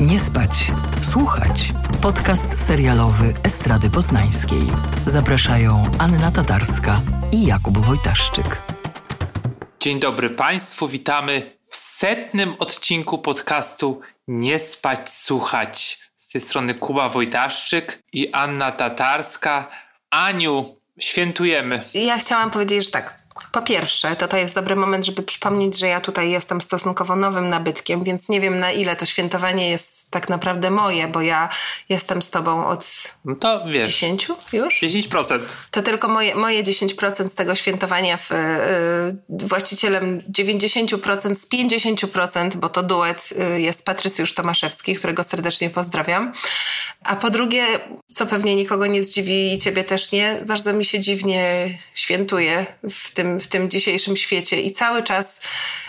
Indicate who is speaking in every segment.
Speaker 1: Nie spać, słuchać. Podcast serialowy Estrady Poznańskiej. Zapraszają Anna Tatarska i Jakub Wojtaszczyk.
Speaker 2: Dzień dobry Państwu, witamy w setnym odcinku podcastu Nie spać, słuchać. Z tej strony Kuba Wojtaszczyk i Anna Tatarska. Aniu, świętujemy.
Speaker 3: Ja chciałam powiedzieć, że tak. Po pierwsze, to to jest dobry moment, żeby przypomnieć, że ja tutaj jestem stosunkowo nowym nabytkiem, więc nie wiem na ile to świętowanie jest tak naprawdę moje, bo ja jestem z tobą od
Speaker 2: no to wiesz,
Speaker 3: 10 już?
Speaker 2: 10%.
Speaker 3: To tylko moje, moje 10% z tego świętowania w, yy, właścicielem 90% z 50%, bo to duet yy, jest Patrycjusz Tomaszewski, którego serdecznie pozdrawiam. A po drugie, co pewnie nikogo nie zdziwi i ciebie też nie, bardzo mi się dziwnie świętuje w tym, w tym dzisiejszym świecie i cały czas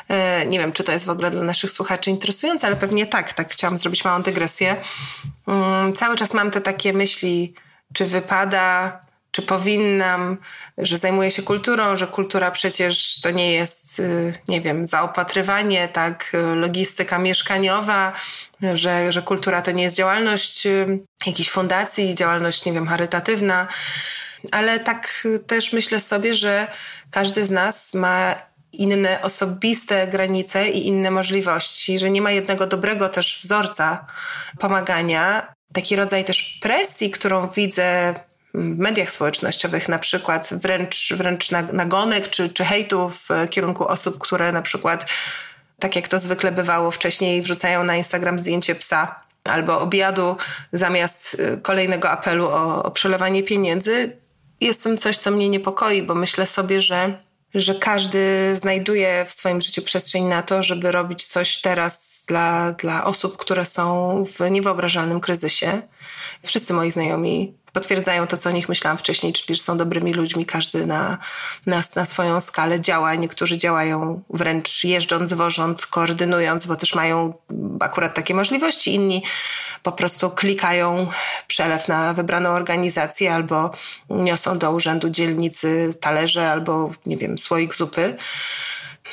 Speaker 3: e, nie wiem, czy to jest w ogóle dla naszych słuchaczy interesujące, ale pewnie tak, tak chciałam zrobić małą dygresję. Mm, cały czas mam te takie myśli, czy wypada, czy powinnam, że zajmuję się kulturą, że kultura przecież to nie jest, y, nie wiem, zaopatrywanie, tak, logistyka mieszkaniowa, że, że kultura to nie jest działalność y, jakiejś fundacji, działalność, nie wiem, charytatywna. Ale tak też myślę sobie, że każdy z nas ma inne osobiste granice i inne możliwości, że nie ma jednego dobrego też wzorca pomagania. Taki rodzaj też presji, którą widzę w mediach społecznościowych, na przykład wręcz, wręcz nagonek czy, czy hejtu w kierunku osób, które na przykład, tak jak to zwykle bywało wcześniej, wrzucają na Instagram zdjęcie psa albo obiadu zamiast y, kolejnego apelu o, o przelewanie pieniędzy. Jest tym coś, co mnie niepokoi, bo myślę sobie, że że każdy znajduje w swoim życiu przestrzeń na to, żeby robić coś teraz dla, dla osób, które są w niewyobrażalnym kryzysie. Wszyscy moi znajomi potwierdzają to, co o nich myślałam wcześniej, czyli że są dobrymi ludźmi, każdy na, na, na swoją skalę działa. Niektórzy działają wręcz jeżdżąc, wożąc, koordynując, bo też mają akurat takie możliwości. Inni po prostu klikają przelew na wybraną organizację albo niosą do urzędu dzielnicy talerze albo, nie wiem, słoik zupy.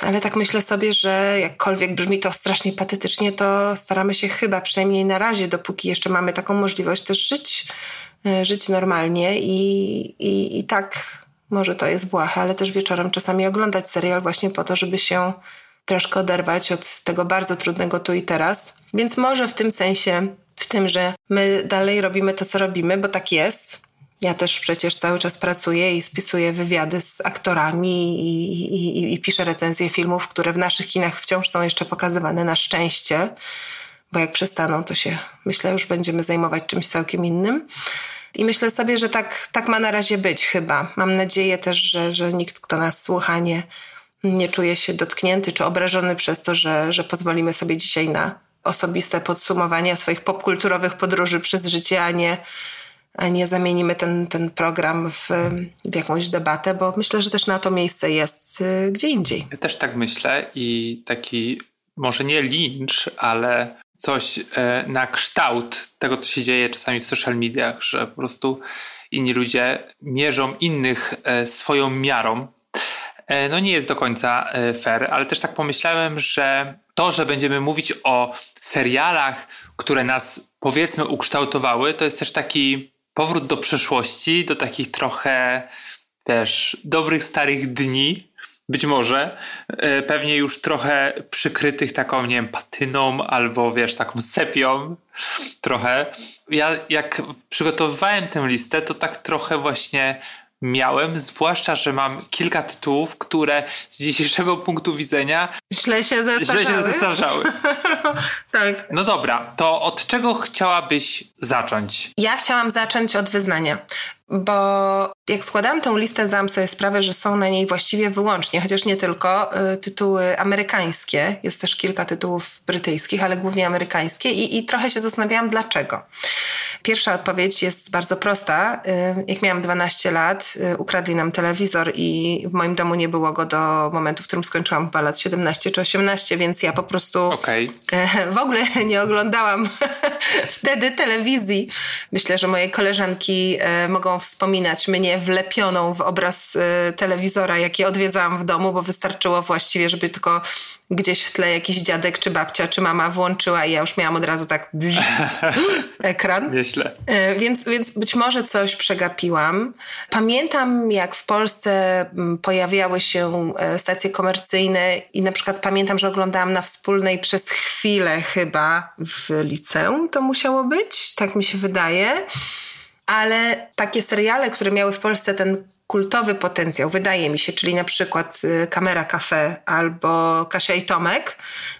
Speaker 3: Ale tak myślę sobie, że jakkolwiek brzmi to strasznie patetycznie, to staramy się chyba, przynajmniej na razie, dopóki jeszcze mamy taką możliwość, też żyć E, żyć normalnie i, i, i tak może to jest błahe, ale też wieczorem czasami oglądać serial właśnie po to, żeby się troszkę oderwać od tego bardzo trudnego tu i teraz. Więc może w tym sensie, w tym, że my dalej robimy to, co robimy, bo tak jest. Ja też przecież cały czas pracuję i spisuję wywiady z aktorami i, i, i piszę recenzje filmów, które w naszych kinach wciąż są jeszcze pokazywane na szczęście bo jak przestaną, to się myślę, już będziemy zajmować czymś całkiem innym. I myślę sobie, że tak, tak ma na razie być chyba. Mam nadzieję też, że, że nikt, kto nas słucha, nie, nie czuje się dotknięty czy obrażony przez to, że, że pozwolimy sobie dzisiaj na osobiste podsumowanie swoich popkulturowych podróży przez życie, a nie, a nie zamienimy ten, ten program w, w jakąś debatę, bo myślę, że też na to miejsce jest y, gdzie indziej.
Speaker 2: Ja też tak myślę i taki może nie lincz, ale coś e, na kształt tego, co się dzieje czasami w social mediach, że po prostu inni ludzie mierzą innych e, swoją miarą. E, no nie jest do końca fair, ale też tak pomyślałem, że to, że będziemy mówić o serialach, które nas powiedzmy ukształtowały, to jest też taki powrót do przeszłości, do takich trochę też dobrych starych dni, być może, e, pewnie już trochę przykrytych taką, nie wiem, patyną albo wiesz, taką sepią trochę. Ja jak przygotowywałem tę listę, to tak trochę właśnie miałem, zwłaszcza, że mam kilka tytułów, które z dzisiejszego punktu widzenia
Speaker 3: źle się zestarzały.
Speaker 2: Źle się zestarzały.
Speaker 3: tak.
Speaker 2: No dobra, to od czego chciałabyś zacząć?
Speaker 3: Ja chciałam zacząć od wyznania bo jak składałam tę listę, zdałam sobie sprawę, że są na niej właściwie wyłącznie, chociaż nie tylko, y, tytuły amerykańskie. Jest też kilka tytułów brytyjskich, ale głównie amerykańskie i, i trochę się zastanawiałam dlaczego. Pierwsza odpowiedź jest bardzo prosta. Y, jak miałam 12 lat, y, ukradli nam telewizor i w moim domu nie było go do momentu, w którym skończyłam chyba lat 17 czy 18, więc ja po prostu okay. w ogóle nie oglądałam wtedy telewizji. Myślę, że moje koleżanki mogą wspominać mnie wlepioną w obraz y, telewizora, jaki odwiedzałam w domu, bo wystarczyło właściwie, żeby tylko gdzieś w tle jakiś dziadek, czy babcia, czy mama włączyła i ja już miałam od razu tak ekran.
Speaker 2: Nieźle.
Speaker 3: Y, więc, więc być może coś przegapiłam. Pamiętam, jak w Polsce mm, pojawiały się e, stacje komercyjne i na przykład pamiętam, że oglądałam na wspólnej przez chwilę chyba w liceum to musiało być, tak mi się wydaje. Ale takie seriale, które miały w Polsce ten kultowy potencjał, wydaje mi się, czyli na przykład y, Kamera Cafe albo Kasia i Tomek,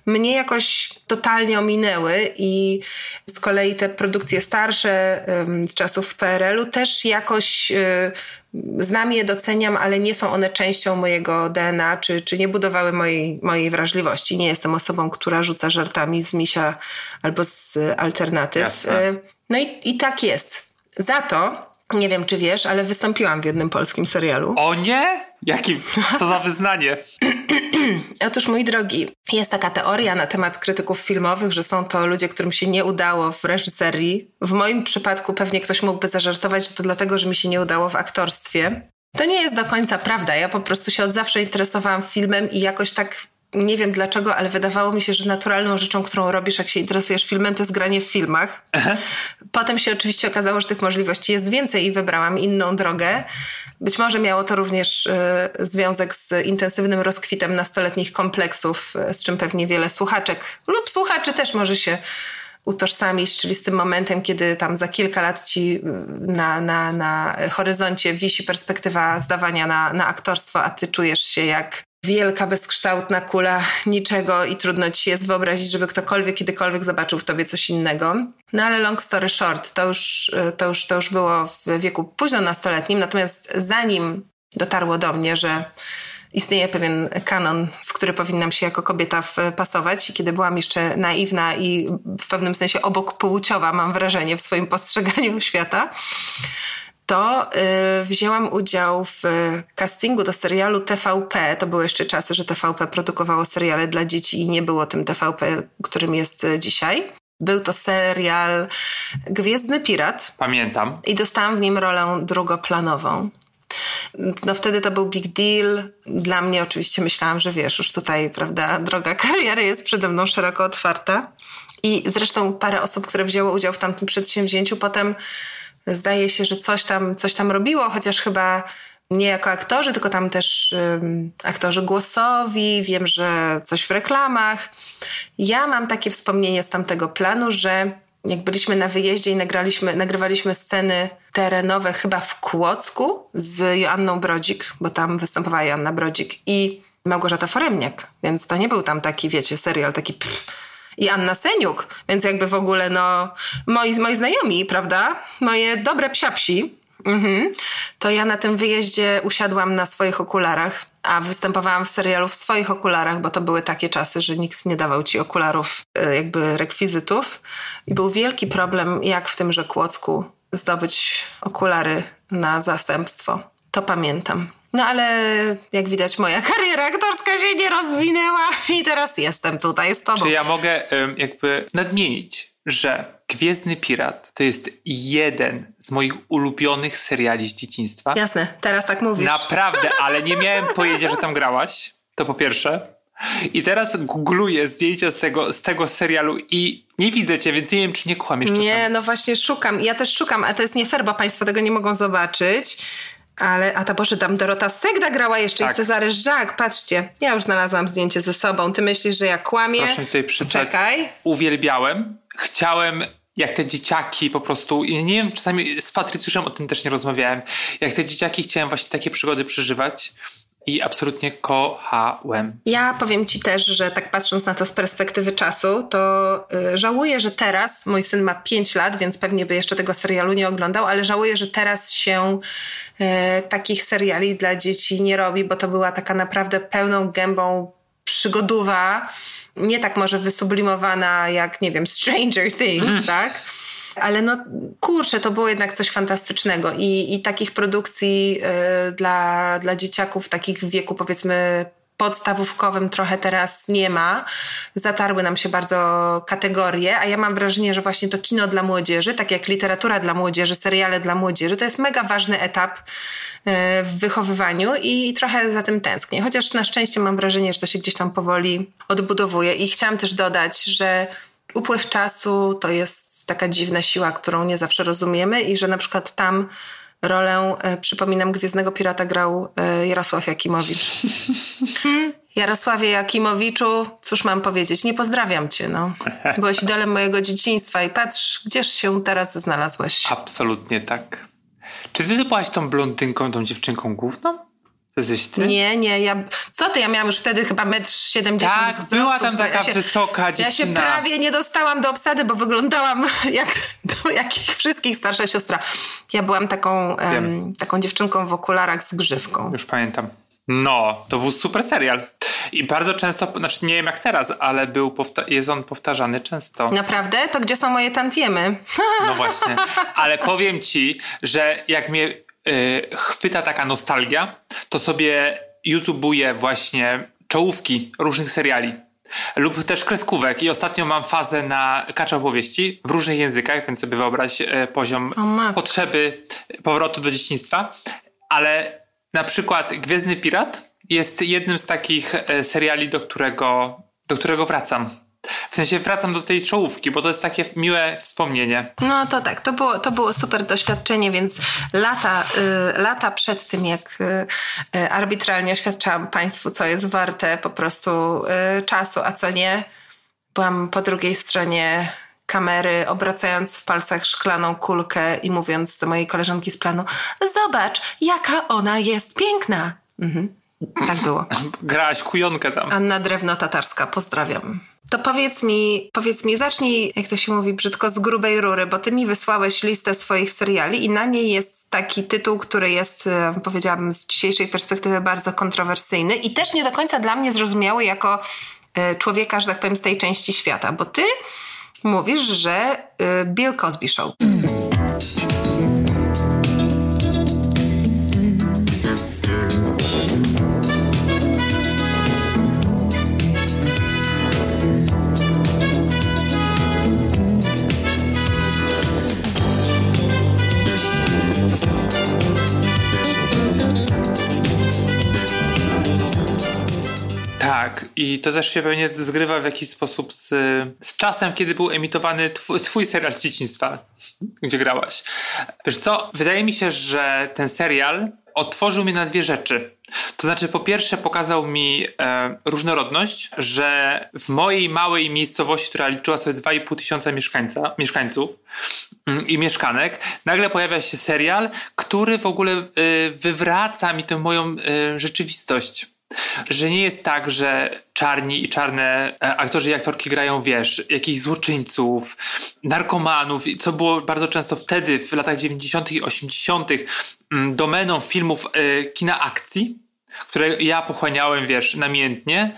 Speaker 3: mnie jakoś totalnie ominęły i z kolei te produkcje starsze z czasów PRL-u też jakoś y, znam je, doceniam, ale nie są one częścią mojego DNA, czy, czy nie budowały mojej, mojej wrażliwości. Nie jestem osobą, która rzuca żartami z misia albo z alternatyw.
Speaker 2: Jasne.
Speaker 3: Y, no i, i tak jest. Za to nie wiem, czy wiesz, ale wystąpiłam w jednym polskim serialu.
Speaker 2: O nie? Jakim? Co za wyznanie?
Speaker 3: Otóż, mój drogi, jest taka teoria na temat krytyków filmowych, że są to ludzie, którym się nie udało w reżyserii. W moim przypadku pewnie ktoś mógłby zażartować, że to dlatego, że mi się nie udało w aktorstwie. To nie jest do końca prawda. Ja po prostu się od zawsze interesowałam filmem i jakoś tak nie wiem dlaczego, ale wydawało mi się, że naturalną rzeczą, którą robisz, jak się interesujesz filmem, to jest granie w filmach. Aha. Potem się oczywiście okazało, że tych możliwości jest więcej i wybrałam inną drogę. Być może miało to również y, związek z intensywnym rozkwitem nastoletnich kompleksów, y, z czym pewnie wiele słuchaczek lub słuchaczy też może się utożsamić, czyli z tym momentem, kiedy tam za kilka lat ci y, na, na, na horyzoncie wisi perspektywa zdawania na, na aktorstwo, a ty czujesz się jak wielka, bezkształtna kula niczego i trudno ci jest wyobrazić, żeby ktokolwiek kiedykolwiek zobaczył w tobie coś innego. No ale long story short, to już, to już, to już było w wieku późno nastoletnim, natomiast zanim dotarło do mnie, że istnieje pewien kanon, w który powinnam się jako kobieta wpasować. I kiedy byłam jeszcze naiwna i w pewnym sensie obok płciowa, mam wrażenie, w swoim postrzeganiu świata, to y, wzięłam udział w castingu do serialu TVP. To były jeszcze czasy, że TVP produkowało seriale dla dzieci i nie było tym TVP, którym jest dzisiaj. Był to serial Gwiezdny Pirat.
Speaker 2: Pamiętam.
Speaker 3: I dostałam w nim rolę drugoplanową. No wtedy to był big deal. Dla mnie oczywiście myślałam, że wiesz, już tutaj, prawda, droga kariery jest przede mną szeroko otwarta. I zresztą parę osób, które wzięło udział w tamtym przedsięwzięciu, potem zdaje się, że coś tam, coś tam robiło, chociaż chyba nie jako aktorzy, tylko tam też um, aktorzy głosowi, wiem, że coś w reklamach. Ja mam takie wspomnienie z tamtego planu, że jak byliśmy na wyjeździe i nagraliśmy, nagrywaliśmy sceny terenowe chyba w Kłodzku z Joanną Brodzik, bo tam występowała Joanna Brodzik i Małgorzata Foremniak, więc to nie był tam taki, wiecie, serial taki pff, i Anna Seniuk, więc jakby w ogóle no moi, moi znajomi, prawda? Moje dobre psiapsi, mhm. to ja na tym wyjeździe usiadłam na swoich okularach, a występowałam w serialu w swoich okularach, bo to były takie czasy, że nikt nie dawał ci okularów, e, jakby rekwizytów. I był wielki problem, jak w tymże Kłodzku zdobyć okulary na zastępstwo. To pamiętam. No ale jak widać, moja kariera aktorska się nie rozwinęła i teraz jestem tutaj z tobą.
Speaker 2: Czy ja mogę jakby nadmienić, że Gwiezdny Pirat to jest jeden z moich ulubionych seriali z dzieciństwa.
Speaker 3: Jasne, teraz tak mówisz.
Speaker 2: Naprawdę, ale nie miałem pojęcia, że tam grałaś. To po pierwsze. I teraz googluję zdjęcia z tego, z tego serialu i nie widzę cię, więc nie wiem, czy nie kłamiesz czasami.
Speaker 3: Nie, no właśnie szukam. Ja też szukam, a to jest nie fair, bo państwo tego nie mogą zobaczyć. Ale, a ta Boże, tam Dorota Segda grała jeszcze tak. i Cezary Żak. Patrzcie, ja już znalazłam zdjęcie ze sobą. Ty myślisz, że ja kłamię?
Speaker 2: Proszę mi tutaj. Czekaj. Uwielbiałem. Chciałem jak te dzieciaki po prostu, nie wiem, czasami z Patrycjuszem o tym też nie rozmawiałem, jak te dzieciaki chciałem właśnie takie przygody przeżywać i absolutnie kochałem.
Speaker 3: Ja powiem Ci też, że tak patrząc na to z perspektywy czasu, to y, żałuję, że teraz, mój syn ma 5 lat, więc pewnie by jeszcze tego serialu nie oglądał, ale żałuję, że teraz się y, takich seriali dla dzieci nie robi, bo to była taka naprawdę pełną gębą przygodowa, nie tak może wysublimowana jak, nie wiem, Stranger Things, tak? Ale no kurczę, to było jednak coś fantastycznego i, i takich produkcji y, dla, dla dzieciaków takich w wieku powiedzmy podstawówkowym trochę teraz nie ma. Zatarły nam się bardzo kategorie, a ja mam wrażenie, że właśnie to kino dla młodzieży, tak jak literatura dla młodzieży, seriale dla młodzieży, to jest mega ważny etap e, w wychowywaniu i trochę za tym tęsknię. Chociaż na szczęście mam wrażenie, że to się gdzieś tam powoli odbudowuje. I chciałam też dodać, że upływ czasu to jest taka dziwna siła, którą nie zawsze rozumiemy i że na przykład tam rolę, e, przypominam, Gwiezdnego Pirata grał e, Jarosław Jakimowicz. Jarosławie Jakimowiczu, cóż mam powiedzieć, nie pozdrawiam cię, no. Byłeś idolem mojego dzieciństwa i patrz, gdzież się teraz znalazłeś.
Speaker 2: Absolutnie tak. Czy ty byłaś tą blondynką, tą dziewczynką główną? Jesteś ty?
Speaker 3: Nie, nie, ja, co ty, ja miałam już wtedy chyba metr siedemdziesiąt
Speaker 2: Tak,
Speaker 3: wzrostu.
Speaker 2: była tam taka
Speaker 3: ja się,
Speaker 2: wysoka dziewczyna.
Speaker 3: Ja się prawie nie dostałam do obsady, bo wyglądałam jak, do jakich wszystkich starsza siostra. Ja byłam taką, em, taką dziewczynką w okularach z grzywką.
Speaker 2: Już pamiętam. No, to był super serial. I bardzo często, znaczy nie wiem jak teraz, ale był jest on powtarzany często.
Speaker 3: Naprawdę? To gdzie są moje tantiemy?
Speaker 2: No właśnie. Ale powiem ci, że jak mnie y, chwyta taka nostalgia, to sobie YouTube'uję właśnie czołówki różnych seriali. Lub też kreskówek. I ostatnio mam fazę na kacza opowieści w różnych językach, więc sobie wyobraź y, poziom potrzeby powrotu do dzieciństwa. Ale na przykład Gwiezdny Pirat jest jednym z takich e, seriali, do którego, do którego wracam. W sensie wracam do tej czołówki, bo to jest takie miłe wspomnienie.
Speaker 3: No to tak, to było, to było super doświadczenie, więc lata, y, lata przed tym, jak y, y, arbitralnie oświadczałam Państwu, co jest warte po prostu y, czasu, a co nie, byłam po drugiej stronie kamery, obracając w palcach szklaną kulkę i mówiąc do mojej koleżanki z planu: Zobacz, jaka ona jest piękna. Mhm. Tak było.
Speaker 2: Grałaś kujonkę tam.
Speaker 3: Anna Drewno Tatarska, pozdrawiam. To powiedz mi, powiedz mi, zacznij, jak to się mówi brzydko, z grubej rury, bo ty mi wysłałeś listę swoich seriali i na niej jest taki tytuł, który jest, e, powiedziałabym, z dzisiejszej perspektywy bardzo kontrowersyjny i też nie do końca dla mnie zrozumiały jako e, człowieka, że tak powiem, z tej części świata, bo ty mówisz, że y, Bill Cosby Show.
Speaker 2: Tak, i to też się pewnie zgrywa w jakiś sposób z, z czasem, kiedy był emitowany twój, twój serial z dzieciństwa, gdzie grałaś. Wiesz co, wydaje mi się, że ten serial otworzył mnie na dwie rzeczy. To znaczy, po pierwsze, pokazał mi e, różnorodność, że w mojej małej miejscowości, która liczyła sobie 2,5 tysiąca mieszkańca, mieszkańców mm, i mieszkanek, nagle pojawia się serial, który w ogóle e, wywraca mi tę moją e, rzeczywistość że nie jest tak, że czarni i czarne e, aktorzy i aktorki grają, wiesz, jakichś złoczyńców, narkomanów, co było bardzo często wtedy, w latach 90. i 80., mm, domeną filmów e, kina akcji, które ja pochłaniałem, wiesz, namiętnie.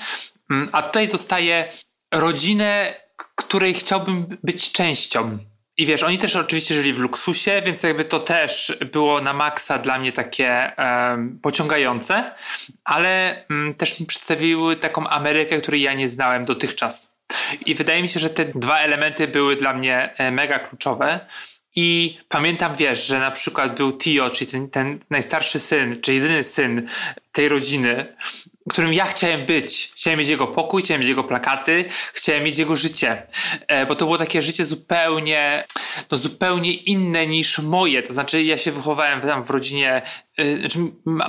Speaker 2: Mm, a tutaj zostaje rodzinę, której chciałbym być częścią. I wiesz, oni też oczywiście żyli w luksusie, więc jakby to też było na maksa dla mnie takie um, pociągające, ale um, też mi przedstawiły taką Amerykę, której ja nie znałem dotychczas. I wydaje mi się, że te dwa elementy były dla mnie e, mega kluczowe. I pamiętam, wiesz, że na przykład był Tio, czyli ten, ten najstarszy syn, czy jedyny syn tej rodziny, którym ja chciałem być. Chciałem mieć jego pokój, chciałem mieć jego plakaty, chciałem mieć jego życie. E, bo to było takie życie zupełnie, no zupełnie inne niż moje. To znaczy, ja się wychowałem tam w rodzinie znaczy,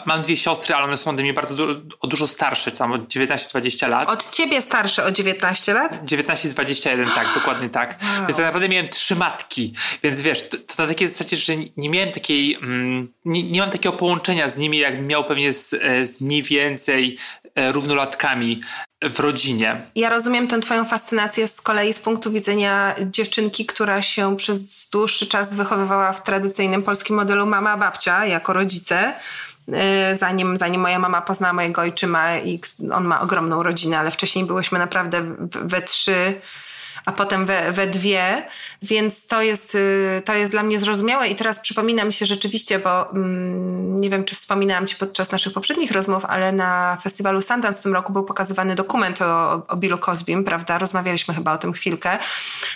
Speaker 2: mam dwie siostry, ale one są ode mnie bardzo du o dużo starsze, tam od 19-20 lat.
Speaker 3: Od ciebie starsze o 19 lat?
Speaker 2: 19-21, tak, dokładnie tak. Wow. Więc tak naprawdę miałem trzy matki, więc wiesz, to, to na takiej zasadzie, że nie miałem takiej, mm, nie, nie mam takiego połączenia z nimi, jak miał pewnie z, e, z mniej więcej e, równolatkami w rodzinie.
Speaker 3: Ja rozumiem tę twoją fascynację z kolei z punktu widzenia dziewczynki, która się przez dłuższy czas wychowywała w tradycyjnym polskim modelu mama-babcia jako rodzice. Y, zanim, zanim moja mama poznała mojego ojczyma i on ma ogromną rodzinę, ale wcześniej byłyśmy naprawdę we trzy a potem we, we dwie, więc to jest, y, to jest dla mnie zrozumiałe i teraz przypomina mi się rzeczywiście, bo mm, nie wiem, czy wspominałam Ci podczas naszych poprzednich rozmów, ale na festiwalu Sundance w tym roku był pokazywany dokument o, o Billu Cosbym, prawda? Rozmawialiśmy chyba o tym chwilkę.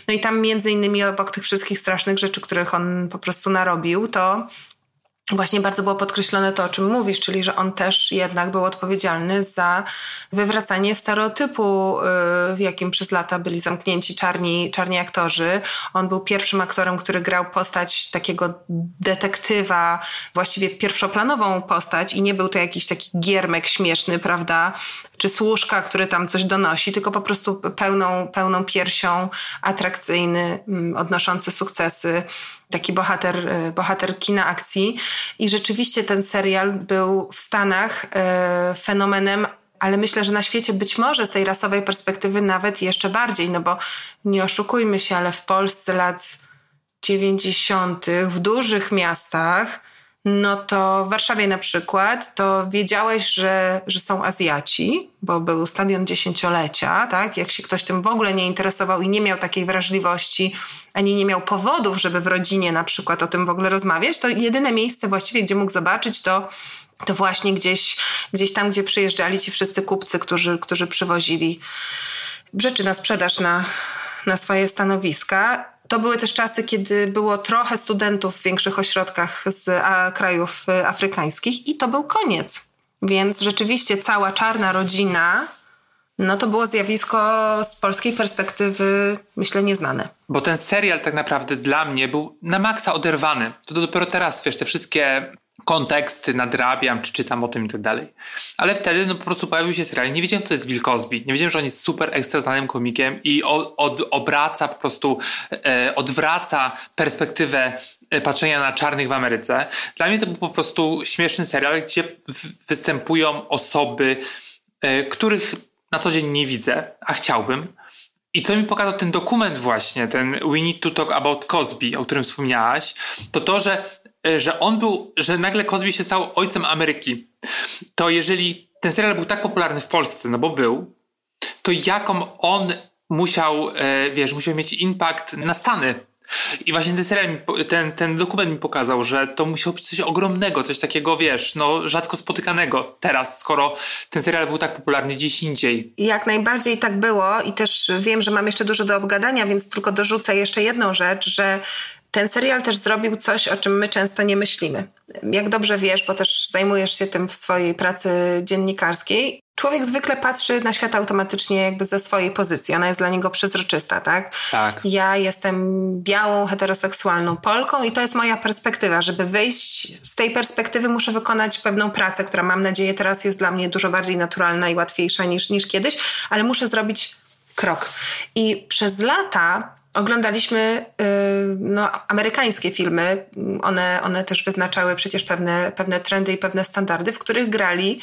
Speaker 3: No i tam między innymi obok tych wszystkich strasznych rzeczy, których on po prostu narobił, to właśnie bardzo było podkreślone to, o czym mówisz, czyli że on też jednak był odpowiedzialny za wywracanie stereotypu, y, w jakim przez lata byli zamknięci czarni, czarni aktorzy. On był pierwszym aktorem, który grał postać takiego detektywa, właściwie pierwszoplanową postać i nie był to jakiś taki giermek śmieszny, prawda? Czy służka, który tam coś donosi, tylko po prostu pełną, pełną piersią, atrakcyjny, mm, odnoszący sukcesy taki bohater, e, bohater kina akcji. I rzeczywiście ten serial był w Stanach e, fenomenem, ale myślę, że na świecie być może z tej rasowej perspektywy nawet jeszcze bardziej, no bo nie oszukujmy się, ale w Polsce lat 90. w dużych miastach no to w Warszawie na przykład, to wiedziałeś, że, że są Azjaci, bo był stadion dziesięciolecia, tak? Jak się ktoś tym w ogóle nie interesował i nie miał takiej wrażliwości, ani nie miał powodów, żeby w rodzinie na przykład o tym w ogóle rozmawiać, to jedyne miejsce właściwie, gdzie mógł zobaczyć, to to właśnie gdzieś, gdzieś tam, gdzie przyjeżdżali ci wszyscy kupcy, którzy, którzy przywozili rzeczy na sprzedaż na, na swoje stanowiska. To były też czasy, kiedy było trochę studentów w większych ośrodkach z a, krajów y, afrykańskich i to był koniec. Więc rzeczywiście cała czarna rodzina, no to było zjawisko z polskiej perspektywy, myślę, nieznane.
Speaker 2: Bo ten serial tak naprawdę dla mnie był na maksa oderwany. To dopiero teraz, wiesz, te wszystkie konteksty nadrabiam, czy czytam o tym i tak dalej. Ale wtedy no po prostu pojawił się serial. Nie wiedziałem, co to jest Bill Cosby. Nie wiedziałem, że on jest super ekstra znanym komikiem i od, od, obraca po prostu, e, odwraca perspektywę e, patrzenia na czarnych w Ameryce. Dla mnie to był po prostu śmieszny serial, gdzie występują osoby, e, których na co dzień nie widzę, a chciałbym. I co mi pokazał ten dokument właśnie, ten We Need to Talk About Cosby, o którym wspomniałaś, to to, że że on był, że nagle Cosby się stał ojcem Ameryki, to jeżeli ten serial był tak popularny w Polsce, no bo był, to jaką on musiał, e, wiesz, musiał mieć impact na Stany. I właśnie ten serial, ten, ten dokument mi pokazał, że to musiało być coś ogromnego, coś takiego, wiesz, no rzadko spotykanego teraz, skoro ten serial był tak popularny gdzieś indziej.
Speaker 3: Jak najbardziej tak było i też wiem, że mam jeszcze dużo do obgadania, więc tylko dorzucę jeszcze jedną rzecz, że ten serial też zrobił coś, o czym my często nie myślimy. Jak dobrze wiesz, bo też zajmujesz się tym w swojej pracy dziennikarskiej, człowiek zwykle patrzy na świat automatycznie jakby ze swojej pozycji. Ona jest dla niego przezroczysta, tak?
Speaker 2: Tak.
Speaker 3: Ja jestem białą, heteroseksualną Polką i to jest moja perspektywa. Żeby wyjść z tej perspektywy muszę wykonać pewną pracę, która mam nadzieję teraz jest dla mnie dużo bardziej naturalna i łatwiejsza niż, niż kiedyś, ale muszę zrobić krok. I przez lata oglądaliśmy y, no, amerykańskie filmy. One, one też wyznaczały przecież pewne, pewne trendy i pewne standardy, w których grali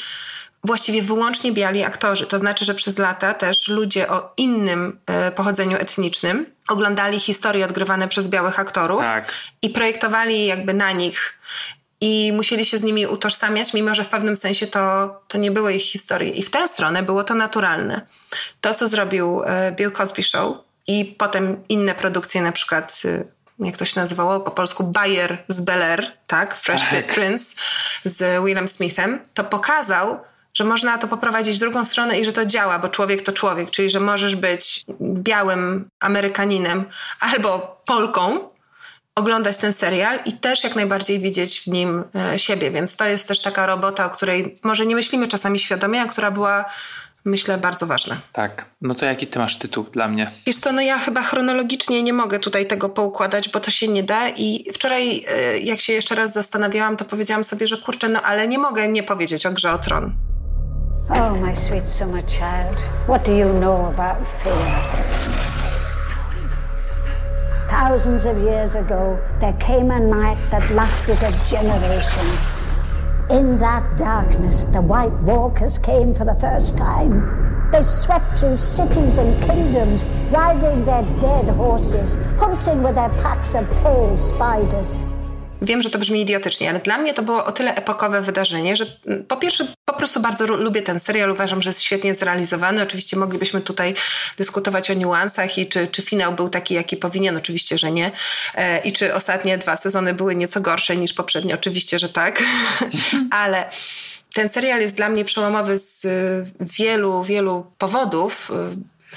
Speaker 3: właściwie wyłącznie biali aktorzy. To znaczy, że przez lata też ludzie o innym y, pochodzeniu etnicznym oglądali historie odgrywane przez białych aktorów
Speaker 2: tak.
Speaker 3: i projektowali jakby na nich i musieli się z nimi utożsamiać, mimo że w pewnym sensie to, to nie były ich historie. I w tę stronę było to naturalne. To, co zrobił y, Bill Cosby Show, i potem inne produkcje, na przykład y, jak to się nazywało po polsku, Bayer z Bel Air, tak? Fresh tak. Prince z Willem Smithem, to pokazał, że można to poprowadzić w drugą stronę i że to działa, bo człowiek to człowiek, czyli że możesz być białym Amerykaninem albo Polką, oglądać ten serial i też jak najbardziej widzieć w nim e, siebie, więc to jest też taka robota, o której może nie myślimy czasami świadomie, a która była myślę, bardzo ważne.
Speaker 2: Tak. No to jaki ty masz tytuł dla mnie?
Speaker 3: Wiesz co, no ja chyba chronologicznie nie mogę tutaj tego poukładać, bo to się nie da i wczoraj, e, jak się jeszcze raz zastanawiałam, to powiedziałam sobie, że kurczę, no ale nie mogę nie powiedzieć o Grze o Tron. Oh, my sweet summer child, what do you know about fear? Thousands of years ago, there came a night that lasted a generation. In that darkness, the White Walkers came for the first time. They swept through cities and kingdoms, riding their dead horses, hunting with their packs of pale spiders. Wiem, że to brzmi idiotycznie, ale dla mnie to było o tyle epokowe wydarzenie, że mm, po pierwsze po prostu bardzo lubię ten serial, uważam, że jest świetnie zrealizowany. Oczywiście moglibyśmy tutaj dyskutować o niuansach i czy, czy finał był taki, jaki powinien, oczywiście, że nie. E, I czy ostatnie dwa sezony były nieco gorsze niż poprzednie, oczywiście, że tak. ale ten serial jest dla mnie przełomowy z y, wielu, wielu powodów.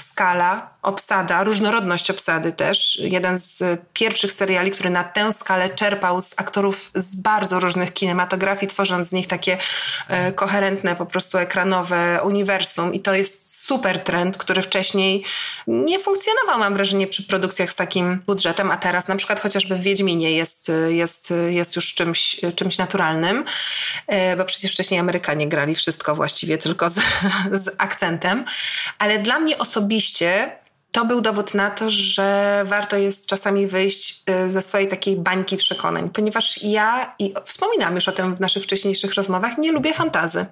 Speaker 3: Skala, obsada, różnorodność obsady też. Jeden z pierwszych seriali, który na tę skalę czerpał z aktorów z bardzo różnych kinematografii, tworząc z nich takie e, koherentne, po prostu ekranowe uniwersum. I to jest super trend, który wcześniej nie funkcjonował, mam wrażenie, przy produkcjach z takim budżetem, a teraz na przykład chociażby w Wiedźminie jest, jest, jest już czymś, czymś naturalnym, e, bo przecież wcześniej Amerykanie grali wszystko właściwie tylko z, z akcentem. Ale dla mnie osobiście to był dowód na to, że warto jest czasami wyjść y, ze swojej takiej bańki przekonań, ponieważ ja, i wspominałam już o tym w naszych wcześniejszych rozmowach, nie lubię fantazy.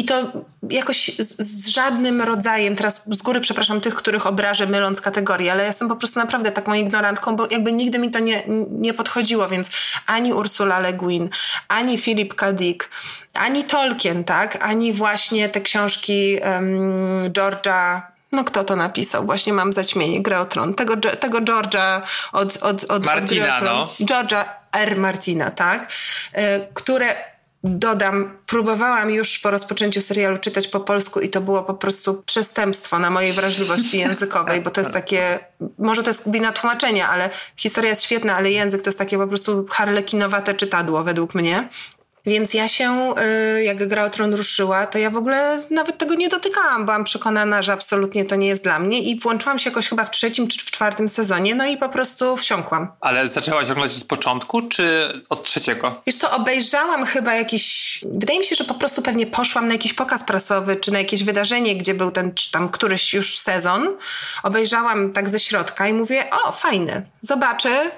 Speaker 3: I to jakoś z, z, żadnym rodzajem, teraz z góry przepraszam tych, których obrażę myląc kategorie, ale ja jestem po prostu naprawdę taką ignorantką, bo jakby nigdy mi to nie, nie podchodziło, więc ani Ursula Le Guin, ani Philip K. Dick, ani Tolkien, tak, ani właśnie te książki um, George'a no kto to napisał? Właśnie mam zaćmienie, Tron. Tego, tego George'a od, od, od,
Speaker 2: Martina,
Speaker 3: od
Speaker 2: no.
Speaker 3: George'a R. Martina, tak? Y, które dodam, próbowałam już po rozpoczęciu serialu czytać po polsku i to było po prostu przestępstwo na mojej wrażliwości językowej, bo to jest takie, może to jest wina tłumaczenia, ale historia jest świetna, ale język to jest takie po prostu harlekinowate czytadło według mnie. Więc ja się, y, jak gra o tron ruszyła, to ja w ogóle nawet tego nie dotykałam. Byłam przekonana, że absolutnie to nie jest dla mnie i włączyłam się jakoś chyba w trzecim czy w czwartym sezonie, no i po prostu wsiąkłam.
Speaker 2: Ale zaczęłaś oglądać od początku, czy od trzeciego?
Speaker 3: Wiesz co, obejrzałam chyba jakiś... Wydaje mi się, że po prostu pewnie poszłam na jakiś pokaz prasowy, czy na jakieś wydarzenie, gdzie był ten, czy tam któryś już sezon. Obejrzałam tak ze środka i mówię, o, fajne, zobaczę,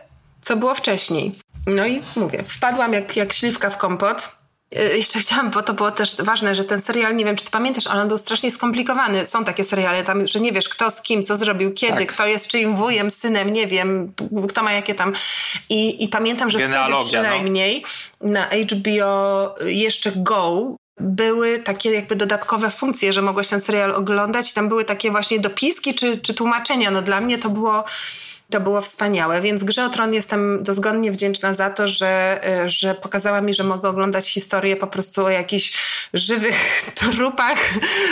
Speaker 3: co było wcześniej. No i mówię, wpadłam jak, jak śliwka w kompot. Y, jeszcze chciałam, bo to było też ważne, że ten serial, nie wiem czy ty pamiętasz, ale on był strasznie skomplikowany. Są takie seriale tam, że nie wiesz kto z kim, co zrobił, kiedy, tak. kto jest czyim wujem, synem, nie wiem, kto ma jakie tam. I, i pamiętam, że wtedy no. przynajmniej no. na HBO jeszcze Go były takie jakby dodatkowe funkcje, że mogłeś ten serial oglądać. Tam były takie właśnie dopiski czy, czy tłumaczenia. No dla mnie to było to było wspaniałe, więc Grze o Tron jestem dozgonnie wdzięczna za to, że, e, że pokazała mi, że mogę oglądać historię po prostu o jakichś żywych trupach,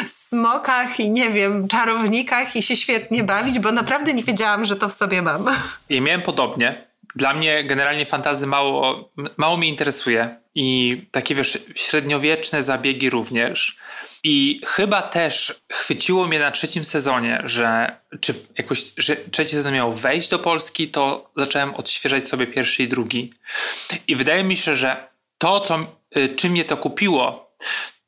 Speaker 3: smokach i nie wiem, czarownikach i się świetnie bawić, bo naprawdę nie wiedziałam, że to w sobie mam.
Speaker 2: I miałem podobnie. Dla mnie generalnie fantazy mało, mało mnie interesuje i takie wiesz, średniowieczne zabiegi również. I chyba też chwyciło mnie na trzecim sezonie, że czy jakoś, że trzeci sezon miał wejść do Polski, to zacząłem odświeżać sobie pierwszy i drugi. I wydaje mi się, że to, co, y, czym mnie to kupiło,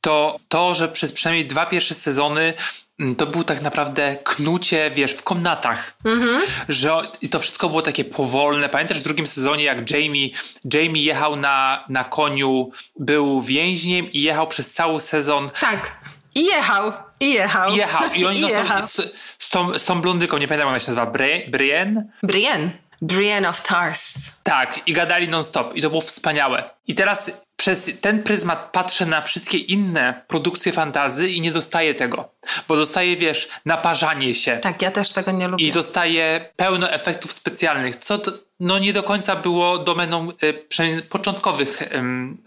Speaker 2: to to, że przez przynajmniej dwa pierwsze sezony mm, to było tak naprawdę knucie, wiesz, w komnatach. Mm-hmm. Że to wszystko było takie powolne. Pamiętasz w drugim sezonie, jak Jamie, Jamie jechał na, na koniu, był więźniem i jechał przez cały sezon.
Speaker 3: Tak. I jechał, i jechał.
Speaker 2: I jechał. I oni I jechał. Z, z, tą, z tą blondyką, nie pamiętam jak ona się nazywa, Brienne?
Speaker 3: Brienne. Brienne of Tarth.
Speaker 2: Tak, i gadali non-stop. I to było wspaniałe. I teraz przez ten pryzmat patrzę na wszystkie inne produkcje fantazy i nie dostaję tego. Bo dostaję, wiesz, naparzanie się.
Speaker 3: Tak, ja też tego nie lubię.
Speaker 2: I dostaję pełno efektów specjalnych, co to, no nie do końca było domeną y, początkowych, y,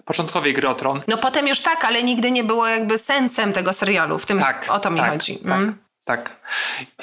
Speaker 2: początkowej gry o Tron.
Speaker 3: No potem już tak, ale nigdy nie było jakby sensem tego serialu. W tym tak, o to mi
Speaker 2: tak,
Speaker 3: chodzi.
Speaker 2: Tak. Mm. Tak.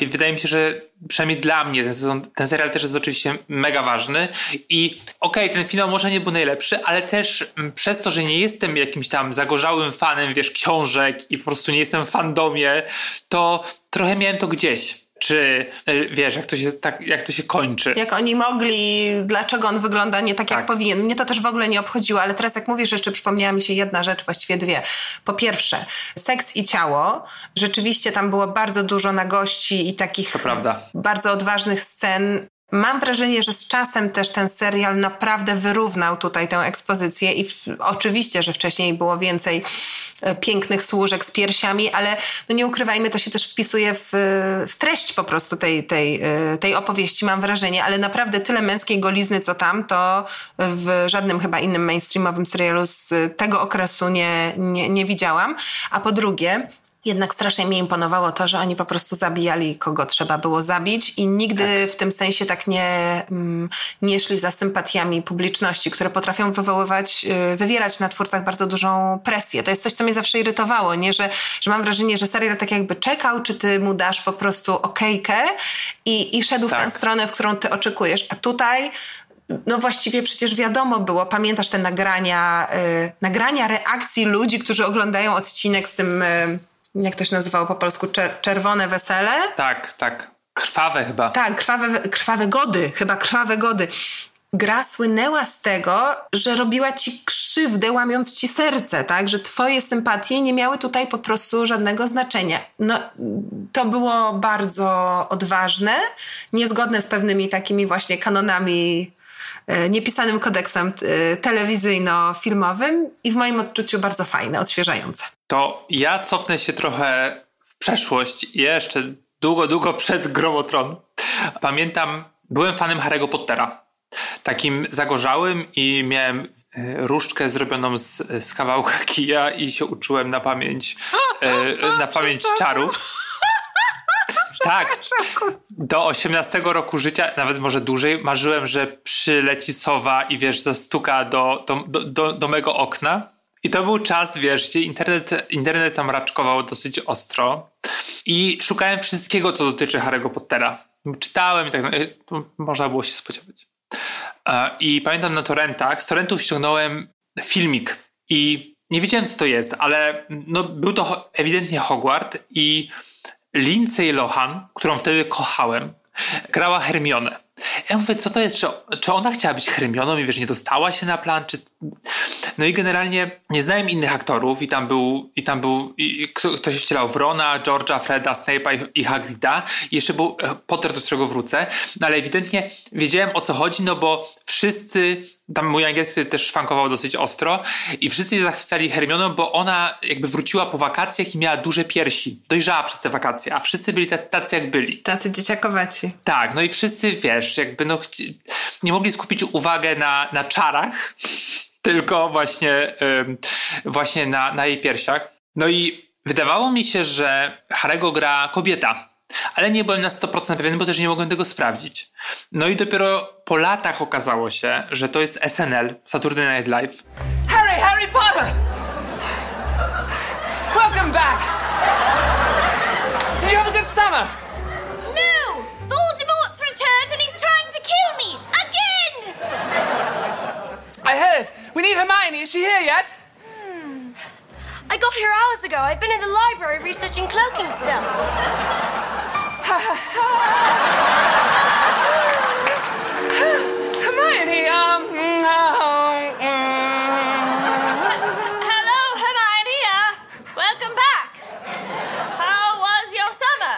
Speaker 2: I wydaje mi się, że przynajmniej dla mnie ten, sezon, ten serial też jest oczywiście mega ważny. I okej, okay, ten finał może nie był najlepszy, ale też mm, przez to, że nie jestem jakimś tam zagorzałym fanem, wiesz, książek i po prostu nie jestem w fandomie, to trochę miałem to gdzieś czy e, wiesz, jak to się, tak, jak to się kończy.
Speaker 3: Jak oni mogli, dlaczego on wygląda nie tak, tak, jak powinien. Mnie to też w ogóle nie obchodziło, ale teraz jak mówisz, jeszcze przypomniała mi się jedna rzecz, właściwie dwie. Po pierwsze, seks i ciało. Rzeczywiście tam było bardzo dużo nagości i takich bardzo odważnych scen Mam wrażenie, że z czasem też ten serial naprawdę wyrównał tutaj tę ekspozycję i w, oczywiście, że wcześniej było więcej e, pięknych służek z piersiami, ale no nie ukrywajmy, to się też wpisuje w, w treść po prostu tej, tej, e, tej opowieści, mam wrażenie, ale naprawdę tyle męskiej golizny, co tam, to w żadnym chyba innym mainstreamowym serialu z tego okresu nie, nie, nie widziałam. A po drugie, jednak strasznie mi imponowało to, że oni po prostu zabijali kogo trzeba było zabić i nigdy tak. w tym sensie tak nie, mm, nie szli za sympatiami publiczności, które potrafią wywoływać, y, wywierać na twórcach bardzo dużą presję. To jest coś, co mnie zawsze irytowało, nie? Że, że mam wrażenie, że serial tak jakby czekał, czy ty mu dasz po prostu okejkę i, i szedł tak. w tę tak. stronę, w którą ty oczekujesz. A tutaj no właściwie przecież wiadomo było, pamiętasz te nagrania, y, nagrania reakcji ludzi, którzy oglądają odcinek z tym... Y, jak to się nazywało po polsku, Czer czerwone wesele.
Speaker 2: Tak, tak. Krwawe chyba.
Speaker 3: Tak, krwawe, krwawe gody, chyba krwawe gody. Gra słynęła z tego, że robiła ci krzywdę, łamiąc ci serce, tak? Że twoje sympatie nie miały tutaj po prostu żadnego znaczenia. No, to było bardzo odważne, niezgodne z pewnymi takimi właśnie kanonami E, niepisanym kodeksem telewizyjno-filmowym i w moim odczuciu bardzo fajne, odświeżające.
Speaker 2: To ja cofnę się trochę w przeszłość, jeszcze długo, długo przed Gromotron. Pamiętam, byłem fanem Harry'ego Pottera. Takim zagorzałym i miałem e, różdżkę zrobioną z, z kawałka kija i się uczyłem na pamięć, na pamięć czarów. Tak. Do 18 roku życia, nawet może dłużej, marzyłem, że przyleci sowa i wiesz, zastuka do, do, do, do mego okna. I to był czas, wiesz, gdzie internet, internet tam raczkował dosyć ostro. I szukałem wszystkiego, co dotyczy Harry'ego Pottera. Czytałem i tak dalej. Można było się spodziewać. E, I pamiętam na torrentach, z torrentów ściągnąłem filmik i nie wiedziałem, co to jest, ale no, był to ewidentnie Hogwart i Lindsay Lohan, którą wtedy kochałem, grała Hermionę. Ja mówię, co to jest? Czy, czy ona chciała być Hermioną i wiesz, nie dostała się na plan? Czy... No i generalnie nie znałem innych aktorów i tam był, i tam był i ktoś ścielał Wrona, George'a, Freda, Snape'a i, i Hagrida. I jeszcze był e, Potter, do którego wrócę. No ale ewidentnie wiedziałem o co chodzi, no bo wszyscy tam mój angielski też szwankował dosyć ostro i wszyscy się zachwycali Hermioną, bo ona jakby wróciła po wakacjach i miała duże piersi. Dojrzała przez te wakacje, a wszyscy byli tacy jak byli.
Speaker 3: Tacy dzieciakowaci.
Speaker 2: Tak, no i wszyscy, wiesz, jakby no nie mogli skupić uwagę na, na czarach, tylko właśnie, właśnie na, na jej piersiach. No i wydawało mi się, że Harego gra kobieta ale nie byłem na 100% pewien, bo też nie mogłem tego sprawdzić. No i dopiero po latach okazało się, że to jest SNL, Saturday Night Live. Harry, Harry Potter! Welcome back! Did you have a good summer? No! Voldemort's returned and he's trying to kill me! Again! I heard. We need Hermione. Is she here yet? Hmm. I got here hours ago. I've been in the library researching cloaking spells. Hermione, um. Hello, Hermione. Uh, welcome back. How was your summer?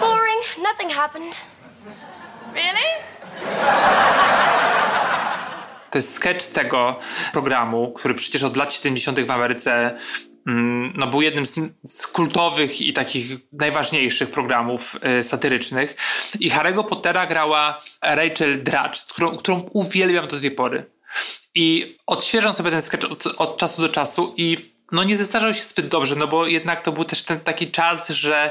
Speaker 2: Boring. Nothing happened. Really? To jest sketch z tego programu, który przecież od lat 70. w Ameryce Mm, no, był jednym z, kultowych i takich najważniejszych programów y, satyrycznych. I Harry'ego Pottera grała Rachel Dratch, którą, którą uwielbiam do tej pory. I odświeżam sobie ten sketch od, od czasu do czasu i no nie zestarzał się zbyt dobrze, no bo jednak to był też ten taki czas, że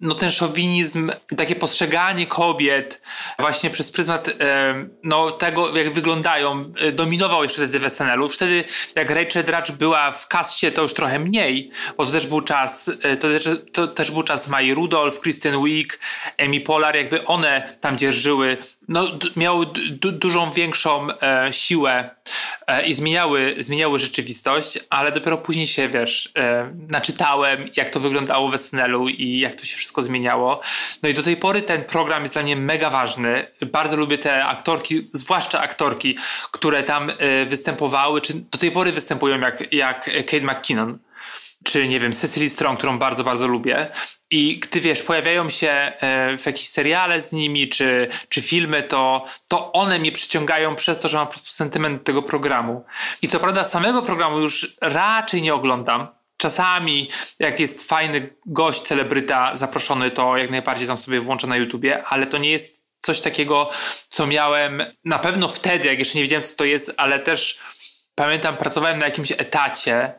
Speaker 2: no ten szowinizm, takie postrzeganie kobiet właśnie przez pryzmat e, no, tego, jak wyglądają, e, dominował jeszcze wtedy w SNL-u. Wtedy, jak Rachel Dratch była w kaście, to już trochę mniej, bo to też był czas, e, to też, to też był czas Mai Rudolph, Kristen Wiig, Amy Polar, jakby one tam dzierżyły no, miały dużą większą e, siłę e, i zmieniały, zmieniały rzeczywistość, ale dopiero później się, wiesz, e, naczytałem, jak to wyglądało w SNL-u i jak to się wszystko zmieniało. No i do tej pory ten program jest dla mnie mega ważny. Bardzo lubię te aktorki, zwłaszcza aktorki, które tam e, występowały, czy do tej pory występują jak, jak Kate McKinnon. Czy nie wiem, Cecily Strong, którą bardzo, bardzo lubię. I gdy wiesz, pojawiają się e, w jakieś seriale z nimi, czy, czy filmy, to, to one mnie przyciągają przez to, że mam po prostu sentyment tego programu. I co prawda samego programu już raczej nie oglądam. Czasami, jak jest fajny gość, celebryta zaproszony, to jak najbardziej tam sobie włączę na YouTubie, ale to nie jest coś takiego, co miałem na pewno wtedy, jak jeszcze nie wiedziałem, co to jest, ale też pamiętam, pracowałem na jakimś etacie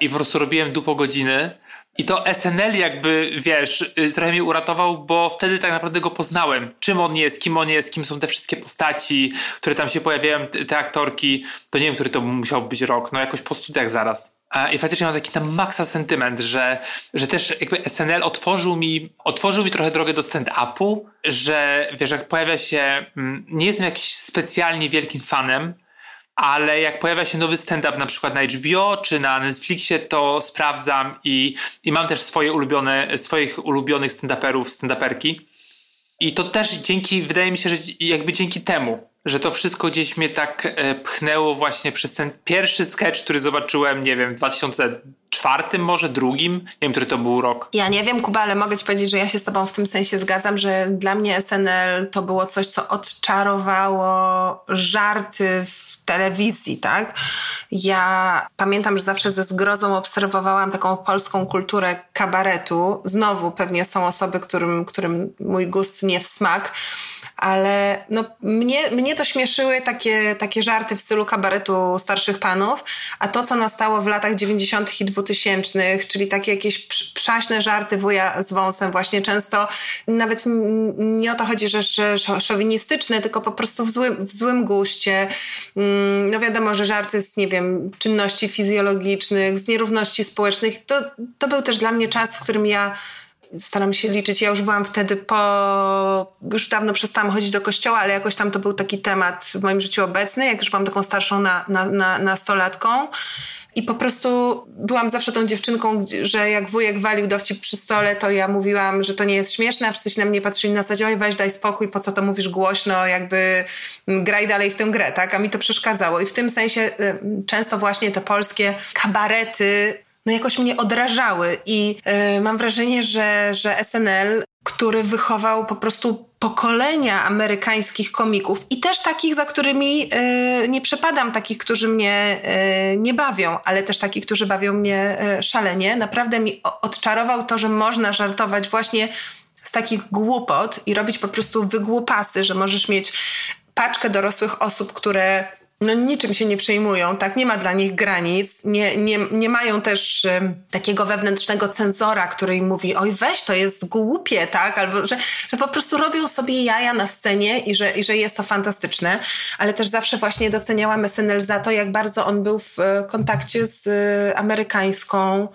Speaker 2: i po prostu robiłem dupo godziny. I to SNL jakby, wiesz, y, trochę mnie uratował, bo wtedy tak naprawdę go poznałem. Czym on jest, kim on jest, kim są te wszystkie postaci, które tam się pojawiają, te aktorki. To nie wiem, który to musiał być rok, no jakoś po studiach zaraz. I faktycznie mam taki tam maksa sentyment, że, że też jakby SNL otworzył mi, otworzył mi trochę drogę do stand-upu, że wiesz, jak pojawia się, mm, nie jestem jakiś specjalnie wielkim fanem, ale jak pojawia się nowy stand-up na przykład na HBO czy na Netflixie, to sprawdzam i, i mam też swoje ulubione, swoich ulubionych stand-uperów, stand-uperki. I to też dzięki, wydaje mi się, że jakby dzięki temu, że to wszystko gdzieś mnie tak e, pchnęło właśnie przez ten pierwszy sketch, który zobaczyłem, nie wiem, w 2004 może, drugim, nie wiem, który to był rok.
Speaker 3: Ja nie wiem, Kuba, ale mogę ci powiedzieć, że ja się z tobą w tym sensie zgadzam, że dla mnie SNL to było coś, co odczarowało żarty w telewizji, tak? Ja pamiętam, że zawsze ze zgrozą obserwowałam taką polską kulturę kabaretu. Znowu pewnie są osoby, którym, którym mój gust nie w smak, ale no, mnie, mnie to śmieszyły takie, takie żarty w stylu kabaretu starszych panów, a to, co nastało w latach 90. i 2000, czyli takie jakieś przaśne żarty wuja z wąsem, właśnie często nawet nie o to chodzi, że, szowinistyczne, tylko po prostu w złym, w złym guście. Mm, no wiadomo, że żarty z, nie wiem, czynności fizjologicznych, z nierówności społecznych, to, to był też dla mnie czas, w którym ja staram się liczyć. Ja już byłam wtedy po. Już dawno przestałam chodzić do kościoła, ale jakoś tam to był taki temat w moim życiu obecny, jak już byłam taką starszą na, na, na, nastolatką. I po prostu byłam zawsze tą dziewczynką, że jak wujek walił dowcip przy stole, to ja mówiłam, że to nie jest śmieszne, a wszyscy się na mnie patrzyli na zasadzie, oj weź daj spokój, po co to mówisz głośno, jakby graj dalej w tę grę, tak? A mi to przeszkadzało. I w tym sensie y, często właśnie te polskie kabarety no jakoś mnie odrażały i yy, mam wrażenie, że, że SNL, który wychował po prostu pokolenia amerykańskich komików i też takich, za którymi yy, nie przepadam, takich, którzy mnie yy, nie bawią, ale też takich, którzy bawią mnie szalenie. Naprawdę mi odczarował to, że można żartować właśnie z takich głupot i robić po prostu wygłupasy, że możesz mieć paczkę dorosłych osób, które no niczym się nie przejmują, tak? Nie ma dla nich granic, nie, nie, nie mają też y, takiego wewnętrznego cenzora, który im mówi, oj weź, to jest głupie, tak? Albo, że, że po prostu robią sobie jaja na scenie i że, i że jest to fantastyczne, ale też zawsze właśnie doceniałam SNL za to, jak bardzo on był w kontakcie z y, amerykańską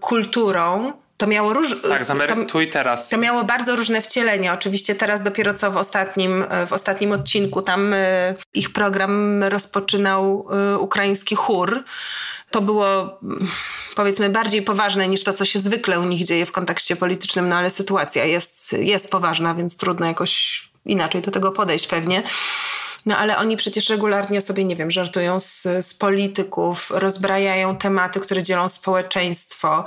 Speaker 3: kulturą, to miało róż...
Speaker 2: Tak, z Amery- tu i teraz.
Speaker 3: To miało bardzo różne wcielenia. Oczywiście teraz dopiero co w ostatnim, w ostatnim odcinku tam e, ich program rozpoczynał e, ukraiński chór. To było mm, powiedzmy bardziej poważne niż to, co się zwykle u nich dzieje w kontekście politycznym, no ale sytuacja jest, jest poważna, więc trudno jakoś inaczej do tego podejść pewnie. No ale oni przecież regularnie sobie, nie wiem, żartują z, z polityków, rozbrajają tematy, które dzielą społeczeństwo.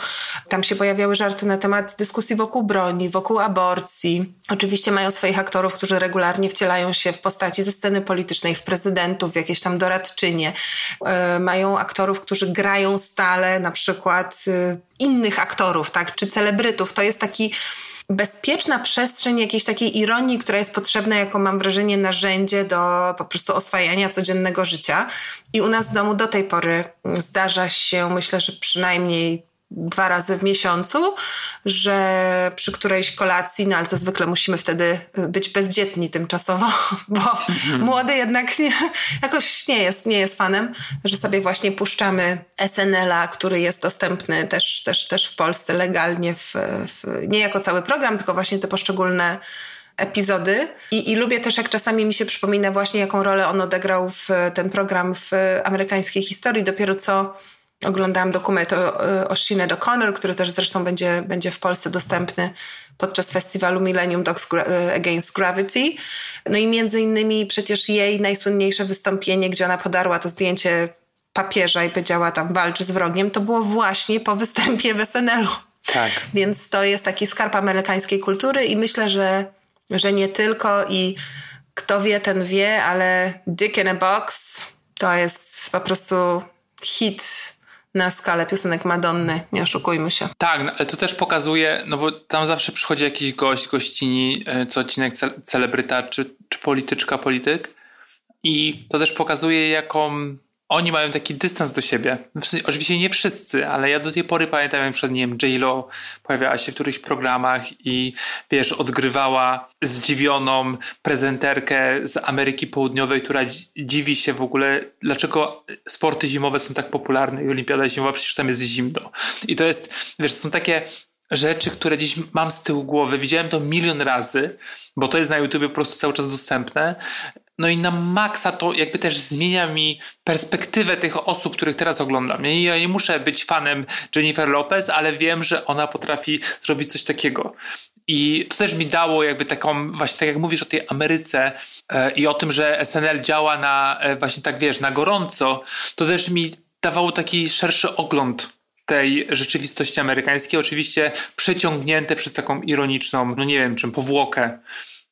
Speaker 3: Tam się pojawiały żarty na temat dyskusji wokół broni, wokół aborcji. Oczywiście mają swoich aktorów, którzy regularnie wcielają się w postaci ze sceny politycznej, w prezydentów, w jakieś tam doradczynie. Yy, mają aktorów, którzy grają stale, na przykład yy, innych aktorów, tak, czy celebrytów. To jest taki bezpieczna przestrzeń jakiejś takiej ironii, która jest potrzebna jako, mam wrażenie, narzędzie do po prostu oswajania codziennego życia. I u nas w domu do tej pory zdarza się, myślę, że przynajmniej dwa razy w miesiącu, że przy którejś kolacji, no ale to zwykle musimy wtedy być bezdzietni tymczasowo, bo mhm. młody jednak nie, jakoś nie jest, nie jest fanem, że sobie właśnie puszczamy SNL-a, który jest dostępny też, też, też w Polsce legalnie, w, w, nie jako cały program, tylko właśnie te poszczególne epizody I, i lubię też, jak czasami mi się przypomina właśnie, jaką rolę on odegrał w ten program w amerykańskiej historii. Dopiero co Oglądałam dokument o, o Sinead O'Connor, który też zresztą będzie, będzie w Polsce dostępny podczas festiwalu Millennium Dogs Against Gravity. No i między innymi przecież jej najsłynniejsze wystąpienie, gdzie ona podarła to zdjęcie papieża i powiedziała tam walcz z wrogiem, to było właśnie po występie w SNL-u.
Speaker 2: Tak.
Speaker 3: Więc to jest taki skarb amerykańskiej kultury i myślę, że, że nie tylko i kto wie, ten wie, ale Dick in a Box to jest po prostu hit na skalę piosenek Madonny, nie oszukujmy się.
Speaker 2: Tak, no, ale to też pokazuje, no bo tam zawsze przychodzi jakiś gość, gościni, e, co odcinek celebryta czy, czy polityczka, polityk i to też pokazuje, jaką oni mają taki dystans do siebie. Oczywiście nie wszyscy, ale ja do tej pory pamiętam, jak przed nim J-Lo pojawiała się w którychś programach i wiesz, odgrywała zdziwioną prezenterkę z Ameryki Południowej, która dziwi się w ogóle, dlaczego sporty zimowe są tak popularne i olimpiada zimowa, przecież tam jest zimno. I to jest, wiesz, są takie rzeczy, które dziś mam z tyłu głowy. Widziałem to milion razy, bo to jest na YouTube po prostu cały czas dostępne. No i na maksa to jakby też zmienia mi perspektywę tych osób, których teraz oglądam. Ja nie muszę być fanem Jennifer Lopez, ale wiem, że ona potrafi zrobić coś takiego. I to też mi dało jakby taką, właśnie tak jak mówisz o tej Ameryce e, i o tym, że SNL działa na e, właśnie tak wiesz, na gorąco, to też mi dawało taki szerszy ogląd tej rzeczywistości amerykańskiej, oczywiście przeciągnięte przez taką ironiczną, no nie wiem czym, powłokę.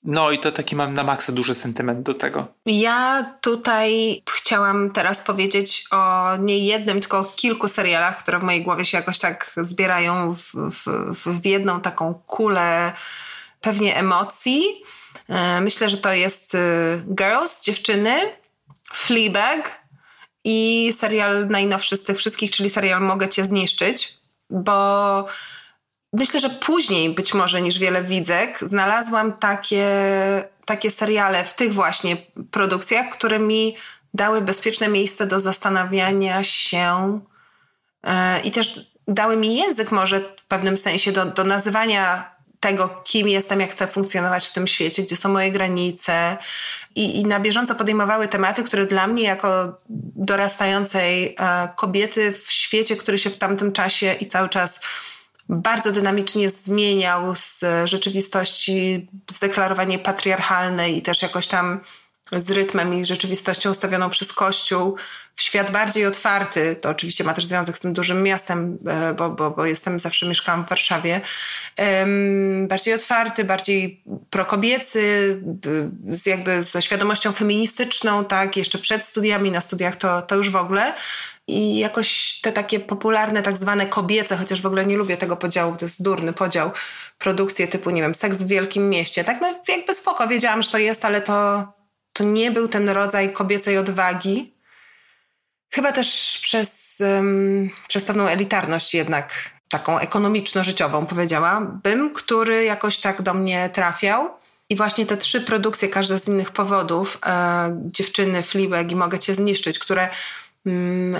Speaker 2: No i to taki mam na maksa duży sentyment do tego.
Speaker 3: Ja tutaj chciałam teraz powiedzieć o nie jednym, tylko o kilku serialach, które w mojej głowie się jakoś tak zbierają w, w, w jedną taką kulę pewnie emocji. E, myślę, że to jest e, Girls, dziewczyny, Fleabag, i serial najnowszy z tych wszystkich, czyli serial Mogę Cię Zniszczyć, bo myślę, że później być może niż wiele widzek znalazłam takie, takie seriale w tych właśnie produkcjach, które mi dały bezpieczne miejsce do zastanawiania się yy, i też dały mi język może w pewnym sensie do, do nazywania tego, kim jestem, jak chcę funkcjonować w tym świecie, gdzie są moje granice. I, i na bieżąco podejmowały tematy, które dla mnie, jako dorastającej e, kobiety w świecie, który się w tamtym czasie i cały czas bardzo dynamicznie zmieniał z rzeczywistości zdeklarowanie patriarchalnej i też jakoś tam z rytmem i rzeczywistością ustawioną przez Kościół w świat bardziej otwarty. To oczywiście ma też związek z tym dużym miastem, e, bo, bo, bo jestem, zawsze mieszkałam w Warszawie. bardziej otwarty, bardziej prokobiecy, z jakby ze świadomością feministyczną, tak, jeszcze przed studiami, na studiach to, to już w ogóle. I jakoś te takie popularne, tak zwane kobiece, chociaż w ogóle nie lubię tego podziału, to jest durny podział, produkcje typu, nie wiem, seks w wielkim mieście. Tak, no jakby spoko, wiedziałam, że to jest, ale to, to nie był ten rodzaj kobiecej odwagi. Chyba też przez, um, przez pewną elitarność jednak, taką ekonomiczno-życiową powiedziałabym, który jakoś tak do mnie trafiał. I właśnie te trzy produkcje, każda z innych powodów, e, Dziewczyny, Fleabag i Mogę Cię Zniszczyć, które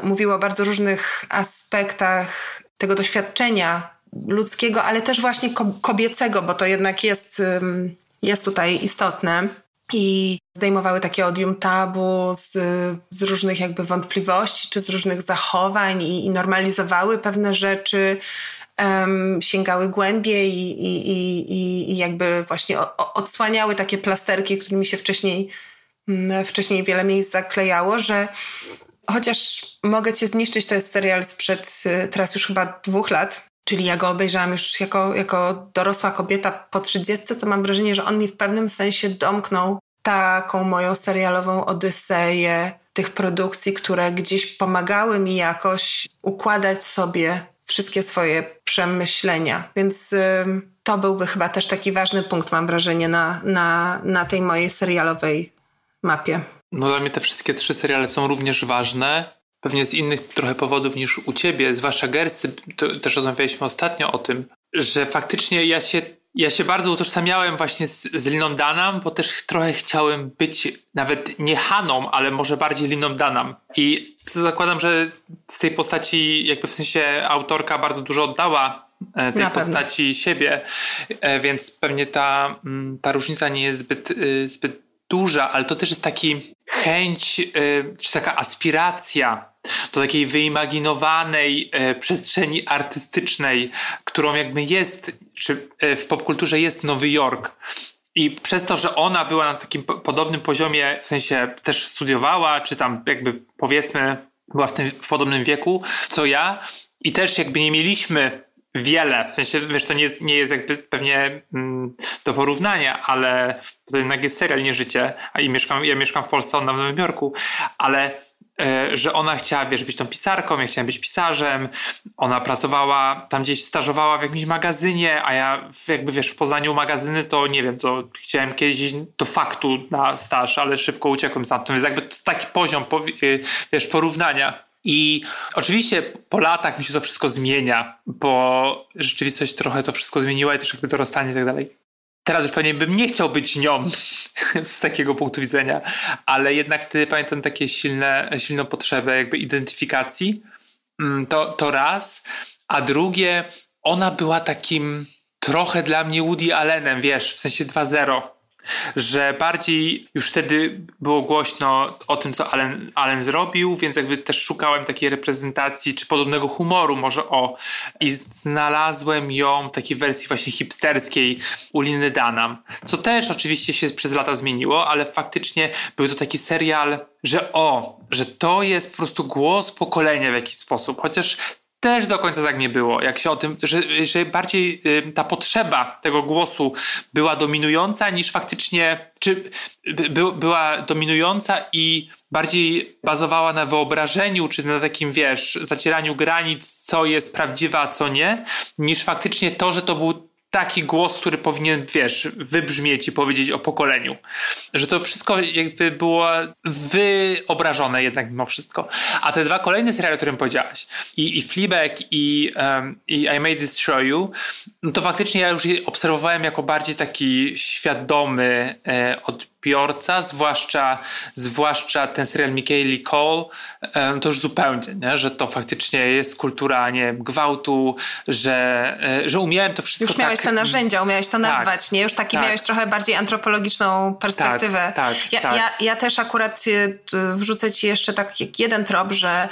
Speaker 3: mówiły o bardzo różnych aspektach tego doświadczenia ludzkiego, ale też właśnie kobiecego, bo to jednak jest, jest tutaj istotne. I zdejmowały takie odium tabu z, z różnych jakby wątpliwości czy z różnych zachowań i, i normalizowały pewne rzeczy, um, sięgały głębiej i, i, i, i jakby właśnie o, odsłaniały takie plasterki, którymi się wcześniej, mm, wcześniej wiele miejsc zaklejało, że chociaż mogę cię zniszczyć, to jest serial sprzed y, teraz już chyba dwóch lat, Czyli ja go obejrzałam już jako, jako dorosła kobieta po trzydziestce, to mam wrażenie, że on mi w pewnym sensie domknął taką moją serialową odyseję tych produkcji, które gdzieś pomagały mi jakoś układać sobie wszystkie swoje przemyślenia. Więc y, to byłby chyba też taki ważny punkt, mam wrażenie, na, na, na tej mojej serialowej mapie.
Speaker 2: No dla mnie te wszystkie trzy seriale są również ważne pewnie z innych trochę powodów niż u ciebie, zwłaszcza Gersy, to też rozmawialiśmy ostatnio o tym, że faktycznie ja się, ja się bardzo utożsamiałem właśnie z, z Liną Danam, bo też trochę chciałem być nawet nie Haną, ale może bardziej Liną Danam. I zakładam, że z tej postaci, jakby w sensie autorka bardzo dużo oddała e, tej postaci siebie, e, więc pewnie ta, mm, ta różnica nie jest zbyt, y, zbyt duża, ale to też jest taki chęć, y, czy taka aspiracja do takiej wyimaginowanej e, przestrzeni artystycznej, którą jakby jest, czy e, w popkulturze jest Nowy Jork. I przez to, że ona była na takim podobnym poziomie, w sensie też studiowała, czy tam jakby powiedzmy była w tym w podobnym wieku co ja i też jakby nie mieliśmy wiele, w sensie, wiesz, to nie jest, nie jest jakby pewnie mm, do porównania, ale to jednak jest serial, nie życie, a i mieszkam, ja mieszkam w Polsce, ona w Nowym Jorku, ale e, że ona chciała, wiesz, być tą pisarką, ja chciałem być pisarzem, ona pracowała, tam gdzieś stażowała w jakimś magazynie, a ja jakby, wiesz, w Poznaniu magazyny to, nie wiem, to chciałem kiedyś do faktu na staż, ale szybko uciekłem stamtąd, więc jakby to taki poziom, wiesz, porównania. I oczywiście po latach mi się to wszystko zmienia, bo rzeczywistość trochę to wszystko zmieniła i też jakby dorastanie i tak dalej. Teraz już pewnie bym nie chciał być nią z takiego punktu widzenia, ale jednak wtedy pamiętam takie silne, silną potrzebę jakby identyfikacji. Mm, to, to raz. A drugie, ona była takim trochę dla mnie Woody Allenem, wiesz, w sensie 2-0 że bardziej już wtedy było głośno o tym, co Allen, Allen zrobił, więc jakby też szukałem takiej reprezentacji, czy podobnego humoru może o i znalazłem ją w takiej wersji właśnie hipsterskiej u Liny Danam, co też oczywiście się przez lata zmieniło, ale faktycznie był to taki serial, że o, że to jest po prostu głos pokolenia w jakiś sposób, chociaż też do końca tak nie było. Jak się o tym, że, że bardziej y, ta potrzeba tego głosu była dominująca niż faktycznie, czy by, była dominująca i bardziej bazowała na wyobrażeniu, czy na takim, wiesz, zacieraniu granic, co jest prawdziwe, a co nie, niż faktycznie to, że to był taki głos, który powinien, wiesz, wybrzmieć i powiedzieć o pokoleniu. Że to wszystko jakby było wyobrażone jednak mimo wszystko. A te dwa kolejne seriale, o którym powiedziałaś, i, i Fleabag i, um, i I May Destroy You, no to faktycznie ja już je obserwowałem jako bardziej taki świadomy e, od odbiorca, zwłaszcza, zwłaszcza ten serial Michaeli Cole, to już zupełnie, nie? że to faktycznie jest kultura nie gwałtu, że, e, że umiałem to wszystko
Speaker 3: Już miałeś
Speaker 2: tak,
Speaker 3: te narzędzia, umiałeś to tak. nazwać, tak, nie? Już taki tak. miałeś trochę bardziej antropologiczną perspektywę.
Speaker 2: Tak, tak,
Speaker 3: ja,
Speaker 2: tak.
Speaker 3: Ja, ja też akurat e, wrzucę ci jeszcze tak jeden trop, że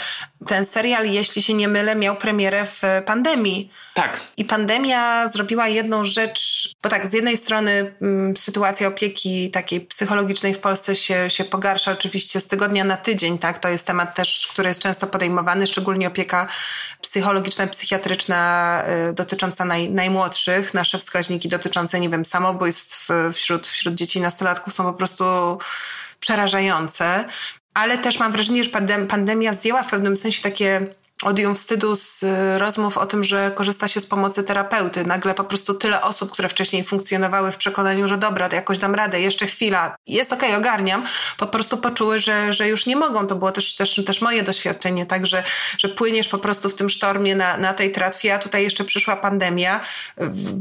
Speaker 3: ten serial, jeśli się nie mylę, miał premierę w pandemii.
Speaker 2: Tak.
Speaker 3: I pandemia zrobiła jedną rzecz, bo tak, z jednej strony m, sytuacja opieki takiej psychologicznej w Polsce się, się pogarsza oczywiście z tygodnia na tydzień, tak? To jest temat też, który jest często podejmowany, szczególnie opieka psychologiczna, psychiatryczna y, dotycząca naj, najmłodszych. Nasze wskaźniki dotyczące, nie wiem, samobójstw wśród, wśród dzieci i nastolatków są po prostu przerażające. Ale też mam wrażenie, że pandemia zdjęła w pewnym sensie takie odium wstydu z y, rozmów o tym, że korzysta się z pomocy terapeuty. Nagle po prostu tyle osób, które wcześniej funkcjonowały w przekonaniu, że dobra, jakoś dam radę, jeszcze chwila, jest okej, okay, ogarniam, po prostu poczuły, że, że już nie mogą. To było też, też, też moje doświadczenie, tak, że, że płyniesz po prostu w tym sztormie na, na tej tratwie, a tutaj jeszcze przyszła pandemia,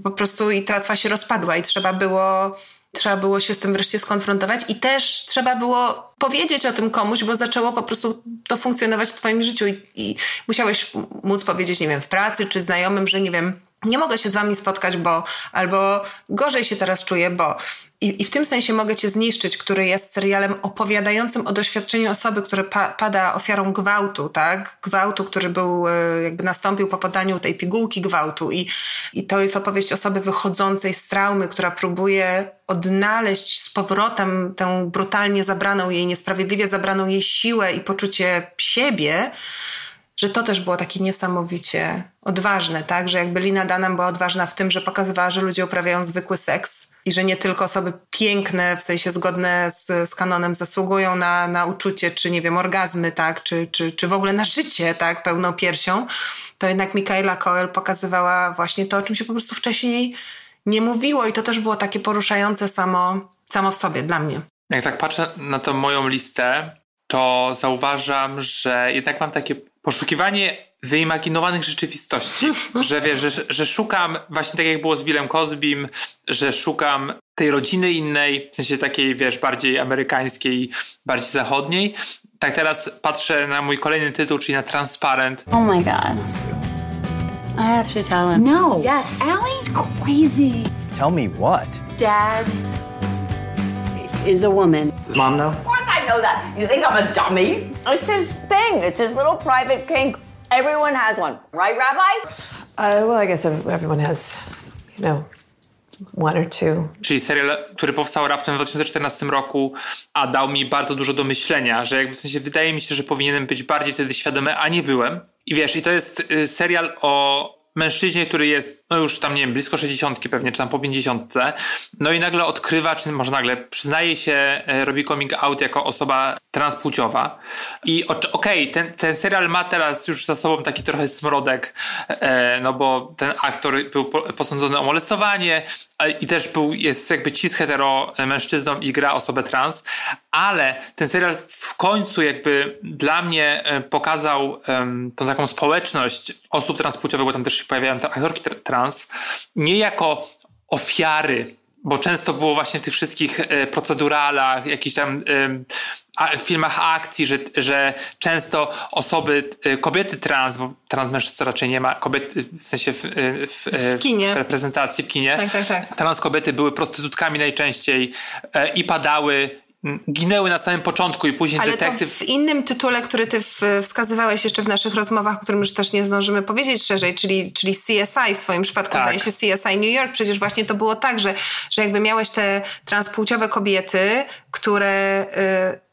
Speaker 3: po prostu i tratwa się rozpadła i trzeba było trzeba było się z tym wreszcie skonfrontować i też trzeba było powiedzieć o tym komuś, bo zaczęło po prostu to funkcjonować w twoim życiu i, i musiałeś móc powiedzieć, nie wiem, w pracy czy znajomym, że nie wiem, nie mogę się z wami spotkać, bo albo gorzej się teraz czuję, bo i, I, w tym sensie mogę Cię zniszczyć, który jest serialem opowiadającym o doświadczeniu osoby, która pa, pada ofiarą gwałtu, tak? Gwałtu, który był, e, jakby nastąpił po podaniu tej pigułki gwałtu. I, I to jest opowieść osoby wychodzącej z traumy, która próbuje odnaleźć z powrotem tę brutalnie zabraną jej, niesprawiedliwie zabraną jej siłę i poczucie siebie że to też było takie niesamowicie odważne, tak? Że jakby Lina Dunham była odważna w tym, że pokazywała, że ludzie uprawiają zwykły seks i że nie tylko osoby piękne, w sensie zgodne z, z kanonem zasługują na, na uczucie, czy nie wiem, orgazmy, tak? Czy, czy, czy w ogóle na życie, tak? Pełną piersią, to jednak Michaela Coel pokazywała właśnie to, o czym się po prostu wcześniej nie mówiło i to też było takie poruszające samo, samo w sobie dla mnie.
Speaker 2: Jak tak patrzę na tą moją listę, to zauważam, że jednak mam takie poszukiwanie wyimaginowanych rzeczywistości. że wiesz, że, że szukam, właśnie tak jak było z Billem Cosbym, że szukam tej rodziny innej, w sensie takiej, wiesz, bardziej amerykańskiej, bardziej zachodniej. Tak teraz patrzę na mój kolejny tytuł, czyli na Transparent.
Speaker 4: Oh my god. I have to tell him.
Speaker 5: No.
Speaker 4: Yes. Allie's crazy.
Speaker 5: Tell me what?
Speaker 4: Dad is a woman.
Speaker 5: Does mom know?
Speaker 6: Of course I know that. You think I'm a dummy? It's his thing. It's his little private kink. Everyone has one, right, Rabbi?
Speaker 7: Uh, well, I guess everyone has, you know,
Speaker 3: one or two.
Speaker 2: Czyli serial, który powstał raptem w 2014 roku, a dał mi bardzo dużo do myślenia, że jakby w sensie wydaje mi się, że powinienem być bardziej wtedy świadomy, a nie byłem. I wiesz, i to jest y, serial o mężczyźnie, który jest, no już tam, nie wiem, blisko 60 pewnie, czy tam po 50. No i nagle odkrywa, czy może nagle przyznaje się, e, robi coming out jako osoba transpłciowa. I okej, okay, ten, ten serial ma teraz już za sobą taki trochę smrodek, e, no bo ten aktor był posądzony o molestowanie i też był, jest jakby cis hetero mężczyzną i gra osobę trans, ale ten serial w końcu jakby dla mnie e, pokazał tą taką społeczność osób transpłciowych, bo tam też się pojawiają aktorki trans, nie jako ofiary bo często było właśnie w tych wszystkich e, proceduralach, jakichś tam w filmach akcji, że, że często osoby, e, kobiety trans, bo trans mężczyzn raczej nie ma, kobiety w sensie w, w,
Speaker 3: w kinie.
Speaker 2: reprezentacji w kinie.
Speaker 3: Tak, tak, tak.
Speaker 2: Trans kobiety były prostytutkami najczęściej i padały ginęły na samym początku i później
Speaker 3: Ale
Speaker 2: detektyw...
Speaker 3: to w innym tytule, który ty wskazywałeś jeszcze w naszych rozmowach, o którym już też nie zdążymy powiedzieć szerzej, czyli, czyli CSI, w twoim przypadku tak. zdaje się CSI New York, przecież właśnie to było tak, że, że jakby miałeś te transpłciowe kobiety, które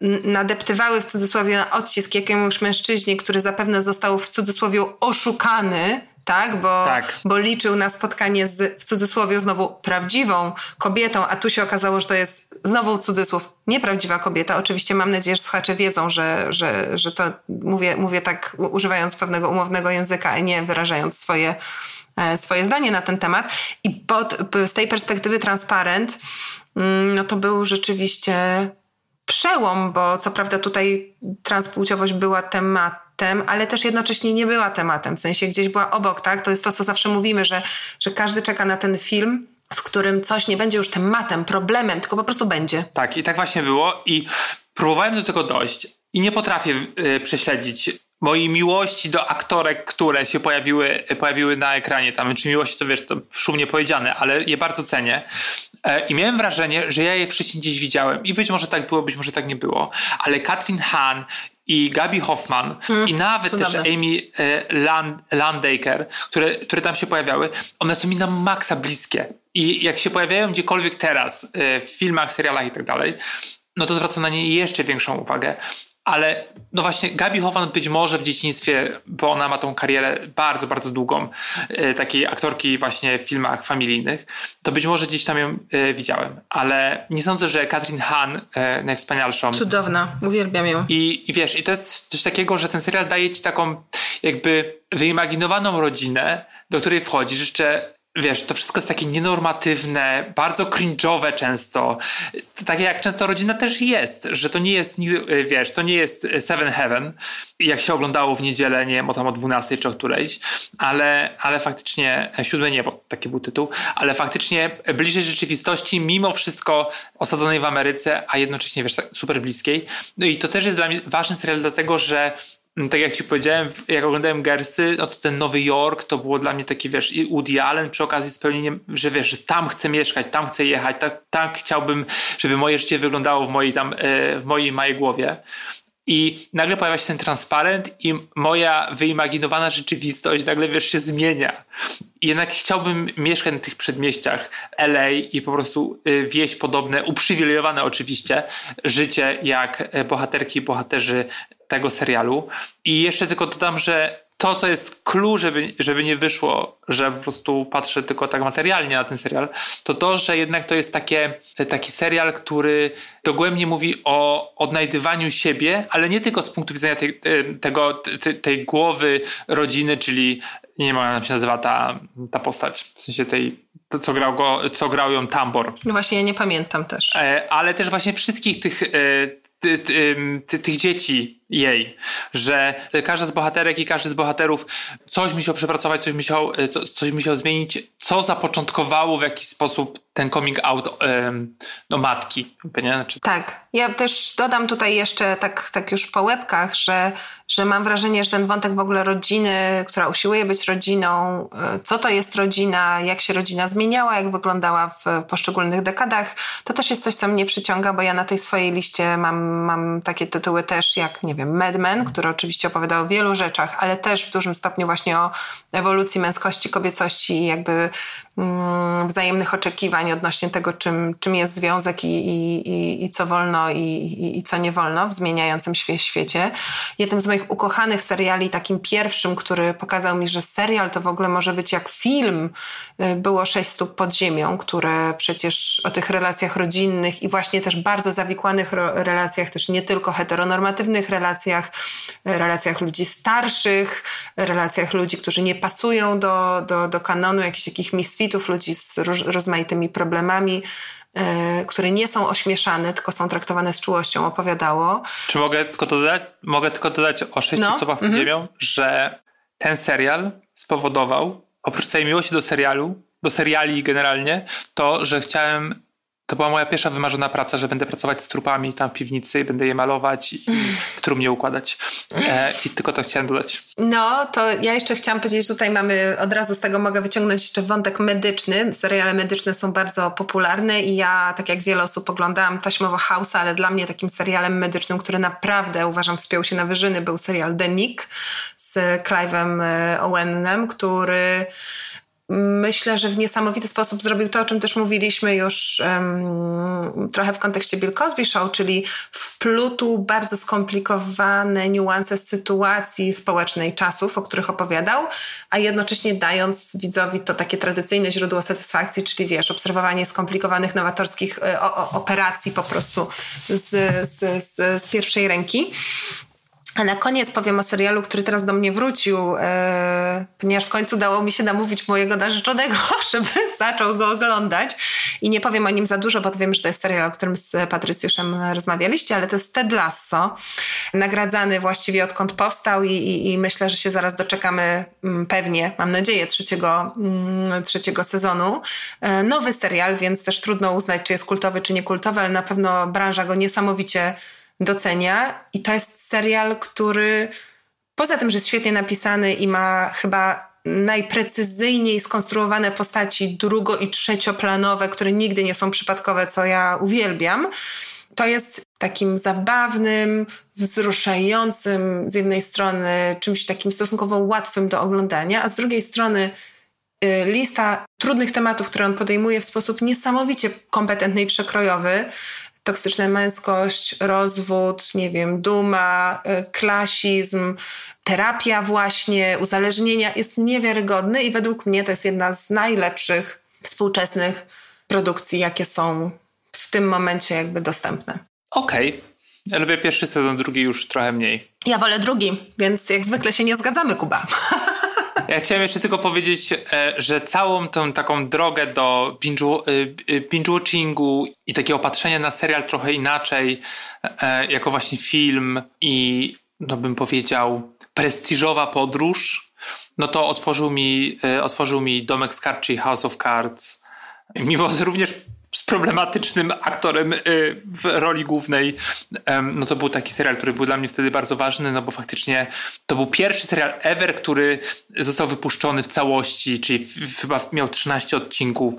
Speaker 3: y, nadeptywały w cudzysłowie na odcisk jakiemuś mężczyźnie, który zapewne został w cudzysłowie oszukany, tak? Bo, tak. bo liczył na spotkanie z, w cudzysłowie, znowu prawdziwą kobietą, a tu się okazało, że to jest znowu cudzysłów nieprawdziwa kobieta. Oczywiście mam nadzieję, że słuchacze wiedzą, że, że, że to mówię, mówię tak używając pewnego umownego języka, a nie wyrażając swoje, e, swoje zdanie na ten temat. I pod, z tej perspektywy transparent, mm, no to był rzeczywiście przełom, bo co prawda tutaj transpłciowość była tematem, ale też jednocześnie nie była tematem, w sensie gdzieś była obok, tak? To jest to, co zawsze mówimy, że, że każdy czeka na ten film, w którym coś nie będzie już tematem, problemem, tylko po prostu będzie.
Speaker 2: Tak, i tak właśnie było i próbowałem do tego dojść i nie potrafię yy, prześledzić mojej miłości do aktorek, które się pojawiły, pojawiły na ekranie tam. Czy miłości to wiesz, to szumnie powiedziane, ale je bardzo cenię. E, I miałem wrażenie, że ja je wcześniej gdzieś widziałem. I być może tak było, być może tak nie było. Ale Katrin Hahn i Gabi Hoffman mm, i nawet też Amy e, Land, Landaker, które, które tam się pojawiały, one są mi na maksa bliskie. I jak się pojawiają gdziekolwiek teraz, e, w filmach, serialach i tak dalej, no to zwracam na nie jeszcze większą uwagę ale no właśnie Gabi Hoffman być może w dzieciństwie, bo ona ma tą karierę bardzo, bardzo długą, e, takiej aktorki właśnie w filmach familijnych, to być może gdzieś tam ją e, widziałem, ale nie sądzę, że Katrin Hahn, e, najwspanialszą.
Speaker 3: Cudowna, uwielbiam ją.
Speaker 2: I, I wiesz, i to jest coś takiego, że ten serial daje ci taką jakby wyimaginowaną rodzinę, do której wchodzisz jeszcze wiesz, to wszystko jest takie nienormatywne, bardzo cringe'owe często. Takie jak często rodzina też jest, że to nie jest, wiesz, to nie jest Seven Heaven, jak się oglądało w niedzielę, nie wiem, o tam o 12 czy o którejś, ale, ale faktycznie, Siódme Niebo, taki był tytuł, ale faktycznie bliżej rzeczywistości, mimo wszystko osadzonej w Ameryce, a jednocześnie, wiesz, tak super bliskiej. No i to też jest dla mnie ważny serial, dlatego że tak jak ci powiedziałem, jak oglądałem Gersy, no to ten Nowy Jork to było dla mnie taki, wiesz, i Woody Allen przy okazji spełnieniem, że wiesz, że tam chcę mieszkać, tam chcę jechać, tak, tak chciałbym, żeby moje życie wyglądało w mojej tam, e, w mojej małej głowie. I nagle pojawia się ten transparent i moja wyimaginowana rzeczywistość nagle, wiesz, się zmienia. Jednak chciałbym mieszkać na tych przedmieściach LA i po prostu e, wieść podobne, uprzywilejowane oczywiście, życie jak e, bohaterki i bohaterzy tego serialu. I jeszcze tylko dodam, że to, co jest clue, żeby, żeby nie wyszło, że po prostu patrzę tylko tak materialnie na ten serial, to to, że jednak to jest takie, taki serial, który dogłębnie mówi o odnajdywaniu siebie, ale nie tylko z punktu widzenia tej, tego, tej, tej głowy rodziny, czyli nie wiem, jak się nazywa ta, ta postać, w sensie tej, to, co, grał go, co grał ją Tambor.
Speaker 3: No właśnie, ja nie pamiętam też.
Speaker 2: E, ale też właśnie wszystkich tych, e, ty, ty, ty, tych dzieci, jej, że każda z bohaterek i każdy z bohaterów coś musiał przepracować, coś musiał, e, coś musiał zmienić, co zapoczątkowało w jakiś sposób ten coming out no, matki. Nie? Znaczy...
Speaker 3: Tak. Ja też dodam tutaj jeszcze tak, tak już po łebkach, że, że mam wrażenie, że ten wątek w ogóle rodziny, która usiłuje być rodziną, e, co to jest rodzina, jak się rodzina zmieniała, jak wyglądała w poszczególnych dekadach, to też jest coś, co mnie przyciąga, bo ja na tej swojej liście mam, mam takie tytuły też jak, nie Mad Men, który oczywiście opowiada o wielu rzeczach, ale też w dużym stopniu właśnie o ewolucji męskości, kobiecości i jakby wzajemnych oczekiwań odnośnie tego, czym, czym jest związek i, i, i co wolno i, i, co nie wolno w zmieniającym się świecie. Jednym z moich ukochanych seriali, takim pierwszym, który pokazał mi, że serial to w ogóle może być jak film, y, było Sześć stóp pod ziemią, które przecież o tych relacjach rodzinnych i właśnie też bardzo zawikłanych relacjach, też nie tylko heteronormatywnych relacjach, relacjach ludzi starszych, relacjach ludzi, którzy nie pasują do, do, do kanonu, jakichś takich misfitów, ludzi z roz, rozmaitymi problemami, yy, które nie są ośmieszane, tylko są traktowane z czułością, opowiadało.
Speaker 2: Czy mogę tylko dodać, mogę tylko dodać o sześciu no. osobach pod -hmm. ziemią, że ten serial spowodował, oprócz tej miłości do serialu, do seriali generalnie, to, że chciałem to była moja pierwsza wymarzona praca, że będę pracować z trupami tam w piwnicy, będę je malować i w trumnie układać. E, I tylko to chciałem dodać.
Speaker 3: No, to ja jeszcze chciałam powiedzieć, że tutaj mamy, od razu z tego mogę wyciągnąć jeszcze wątek medyczny. Seriale medyczne są bardzo popularne i ja, tak jak wiele osób, oglądałam taśmowo House, ale dla mnie takim serialem medycznym, który naprawdę uważam wspiął się na wyżyny, był serial The Nick z Clive'em e, Owenem, który myślę, że w niesamowity sposób zrobił to, o czym też mówiliśmy już um, trochę w kontekście Bill Cosby Show, czyli wplótł bardzo skomplikowane niuanse sytuacji społecznej czasów, o których opowiadał, a jednocześnie dając widzowi to takie tradycyjne źródło satysfakcji, czyli wiesz, obserwowanie skomplikowanych, nowatorskich e, o, o, operacji po prostu z, z, z, z pierwszej ręki. A na koniec powiem o serialu, który teraz do mnie wrócił, e, ponieważ w końcu dało mi się namówić mojego narzeczonego, żeby zaczął go oglądać. I nie powiem o nim za dużo, bo wiem, że to jest serial, o którym z Patrycjuszem rozmawialiście, ale to jest Ted Lasso, nagradzany właściwie odkąd powstał i, i, i myślę, że się zaraz doczekamy mm, pewnie, mam nadzieję, trzeciego, mm, trzeciego sezonu. E, nowy serial, więc też trudno uznać, czy jest kultowy, czy nie kultowy, ale na pewno branża go niesamowicie docenia. I to jest serial, który poza tym, że jest świetnie napisany i ma chyba najprecyzyjniej skonstruowane postaci drugo- i trzecioplanowe, które nigdy nie są przypadkowe, co ja uwielbiam. To jest takim zabawnym, wzruszającym z jednej strony czymś takim stosunkowo łatwym do oglądania, a z drugiej strony y, lista trudnych tematów, które on podejmuje w sposób niesamowicie kompetentny i przekrojowy, toksyczna męskość, rozwód, nie wiem, duma, y, klasizm, terapia właśnie, uzależnienia jest niewiarygodny i według mnie to jest jedna z najlepszych współczesnych produkcji, jakie są w tym momencie jakby dostępne.
Speaker 2: Okej. Okay. Ja lubię pierwszy sezon, drugi już trochę mniej.
Speaker 3: Ja wolę drugi, więc jak zwykle się nie zgadzamy, Kuba.
Speaker 2: Ja chciałem jeszcze tylko powiedzieć, e, że całą tą taką drogę do binge-watchingu i takiego patrzenia na serial trochę inaczej, e, jako właśnie film i no bym powiedział prestiżowa podróż, no to otworzył mi, e, otworzył mi Domek z House of Cards. Mimo również z problematycznym aktorem y, w roli głównej. No to był taki serial, który był dla mnie wtedy bardzo ważny, no bo faktycznie to był pierwszy serial ever, który został wypuszczony w całości, czyli chyba miał 13 odcinków,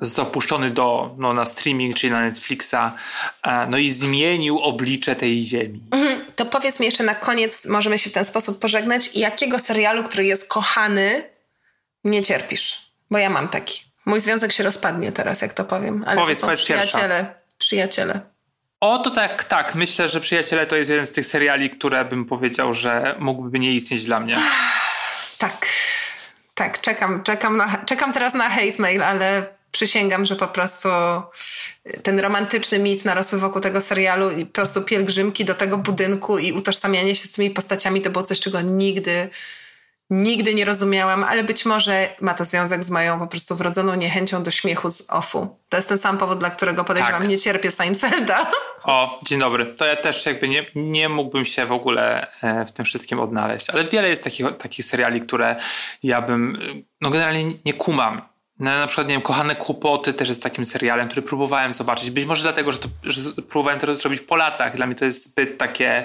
Speaker 2: został wpuszczony do, no, na streaming, czyli na Netflixa, no i zmienił oblicze tej ziemi.
Speaker 3: Mhm. To powiedz mi jeszcze na koniec, możemy się w ten sposób pożegnać, jakiego serialu, który jest kochany, nie cierpisz? Bo ja mam taki. Mój związek się rozpadnie teraz, jak to powiem. Ale
Speaker 2: Powiedz, są
Speaker 3: przyjaciele.
Speaker 2: Pierwsza.
Speaker 3: Przyjaciele.
Speaker 2: O, to tak, tak. Myślę, że Przyjaciele to jest jeden z tych seriali, które bym powiedział, że mógłby nie istnieć dla mnie.
Speaker 3: Tak, tak. Czekam, czekam, na, czekam teraz na hate mail, ale przysięgam, że po prostu ten romantyczny mit narosły wokół tego serialu i po prostu pielgrzymki do tego budynku i utożsamianie się z tymi postaciami to było coś, czego nigdy Nigdy nie rozumiałam, ale być może ma to związek z moją po prostu wrodzoną niechęcią do śmiechu z offu. To jest ten sam powód, dla którego podejrzewam, tak. nie cierpię Seinfelda.
Speaker 2: O, dzień dobry. To ja też jakby nie, nie mógłbym się w ogóle e, w tym wszystkim odnaleźć. Ale wiele jest takich, takich seriali, które ja bym, no generalnie nie kumam. No, na przykład, nie wiem, Kochane Kłopoty też jest takim serialem, który próbowałem zobaczyć. Być może dlatego, że, to, że próbowałem to zrobić po latach. Dla mnie to jest zbyt takie,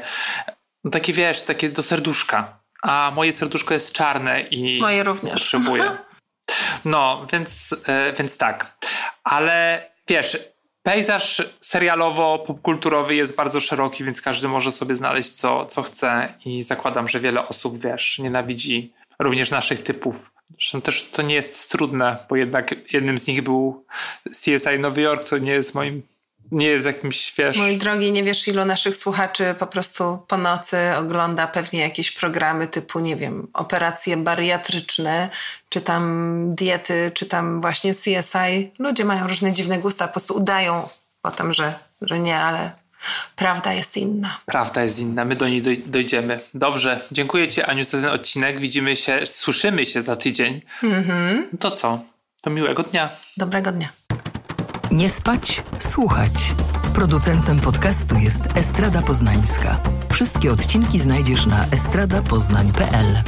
Speaker 2: no takie wiesz, takie do serduszka a moje serduszko jest czarne i
Speaker 3: moje również.
Speaker 2: potrzebuję. No, więc, e, więc tak. Ale wiesz, pejzaż serialowo-popkulturowy jest bardzo szeroki, więc każdy może sobie znaleźć co, co chce i zakładam, że wiele osób, wiesz, nienawidzi również naszych typów Zresztą też to nie jest trudne, bo jednak jednym z nich był CSI Nowy Jork, co nie jest moim nie jest jakimś wiesz...
Speaker 3: Mój drogi, nie wiesz ilu naszych słuchaczy po prostu po nocy ogląda pewnie jakieś programy typu, nie wiem, operacje bariatryczne, czy tam diety, czy tam właśnie CSI. Ludzie mają różne dziwne gusta, po prostu udają potem, że, że nie, ale prawda jest inna.
Speaker 2: Prawda jest inna, my do niej doj dojdziemy. Dobrze, dziękuję Ci Aniu za ten odcinek. Widzimy się, słyszymy się za tydzień. Mhm. to co? To miłego dnia.
Speaker 3: Dobrego dnia.
Speaker 1: Nie spać, słuchać. Producentem podcastu jest Estrada Poznańska. Wszystkie odcinki znajdziesz na estradapoznań.pl.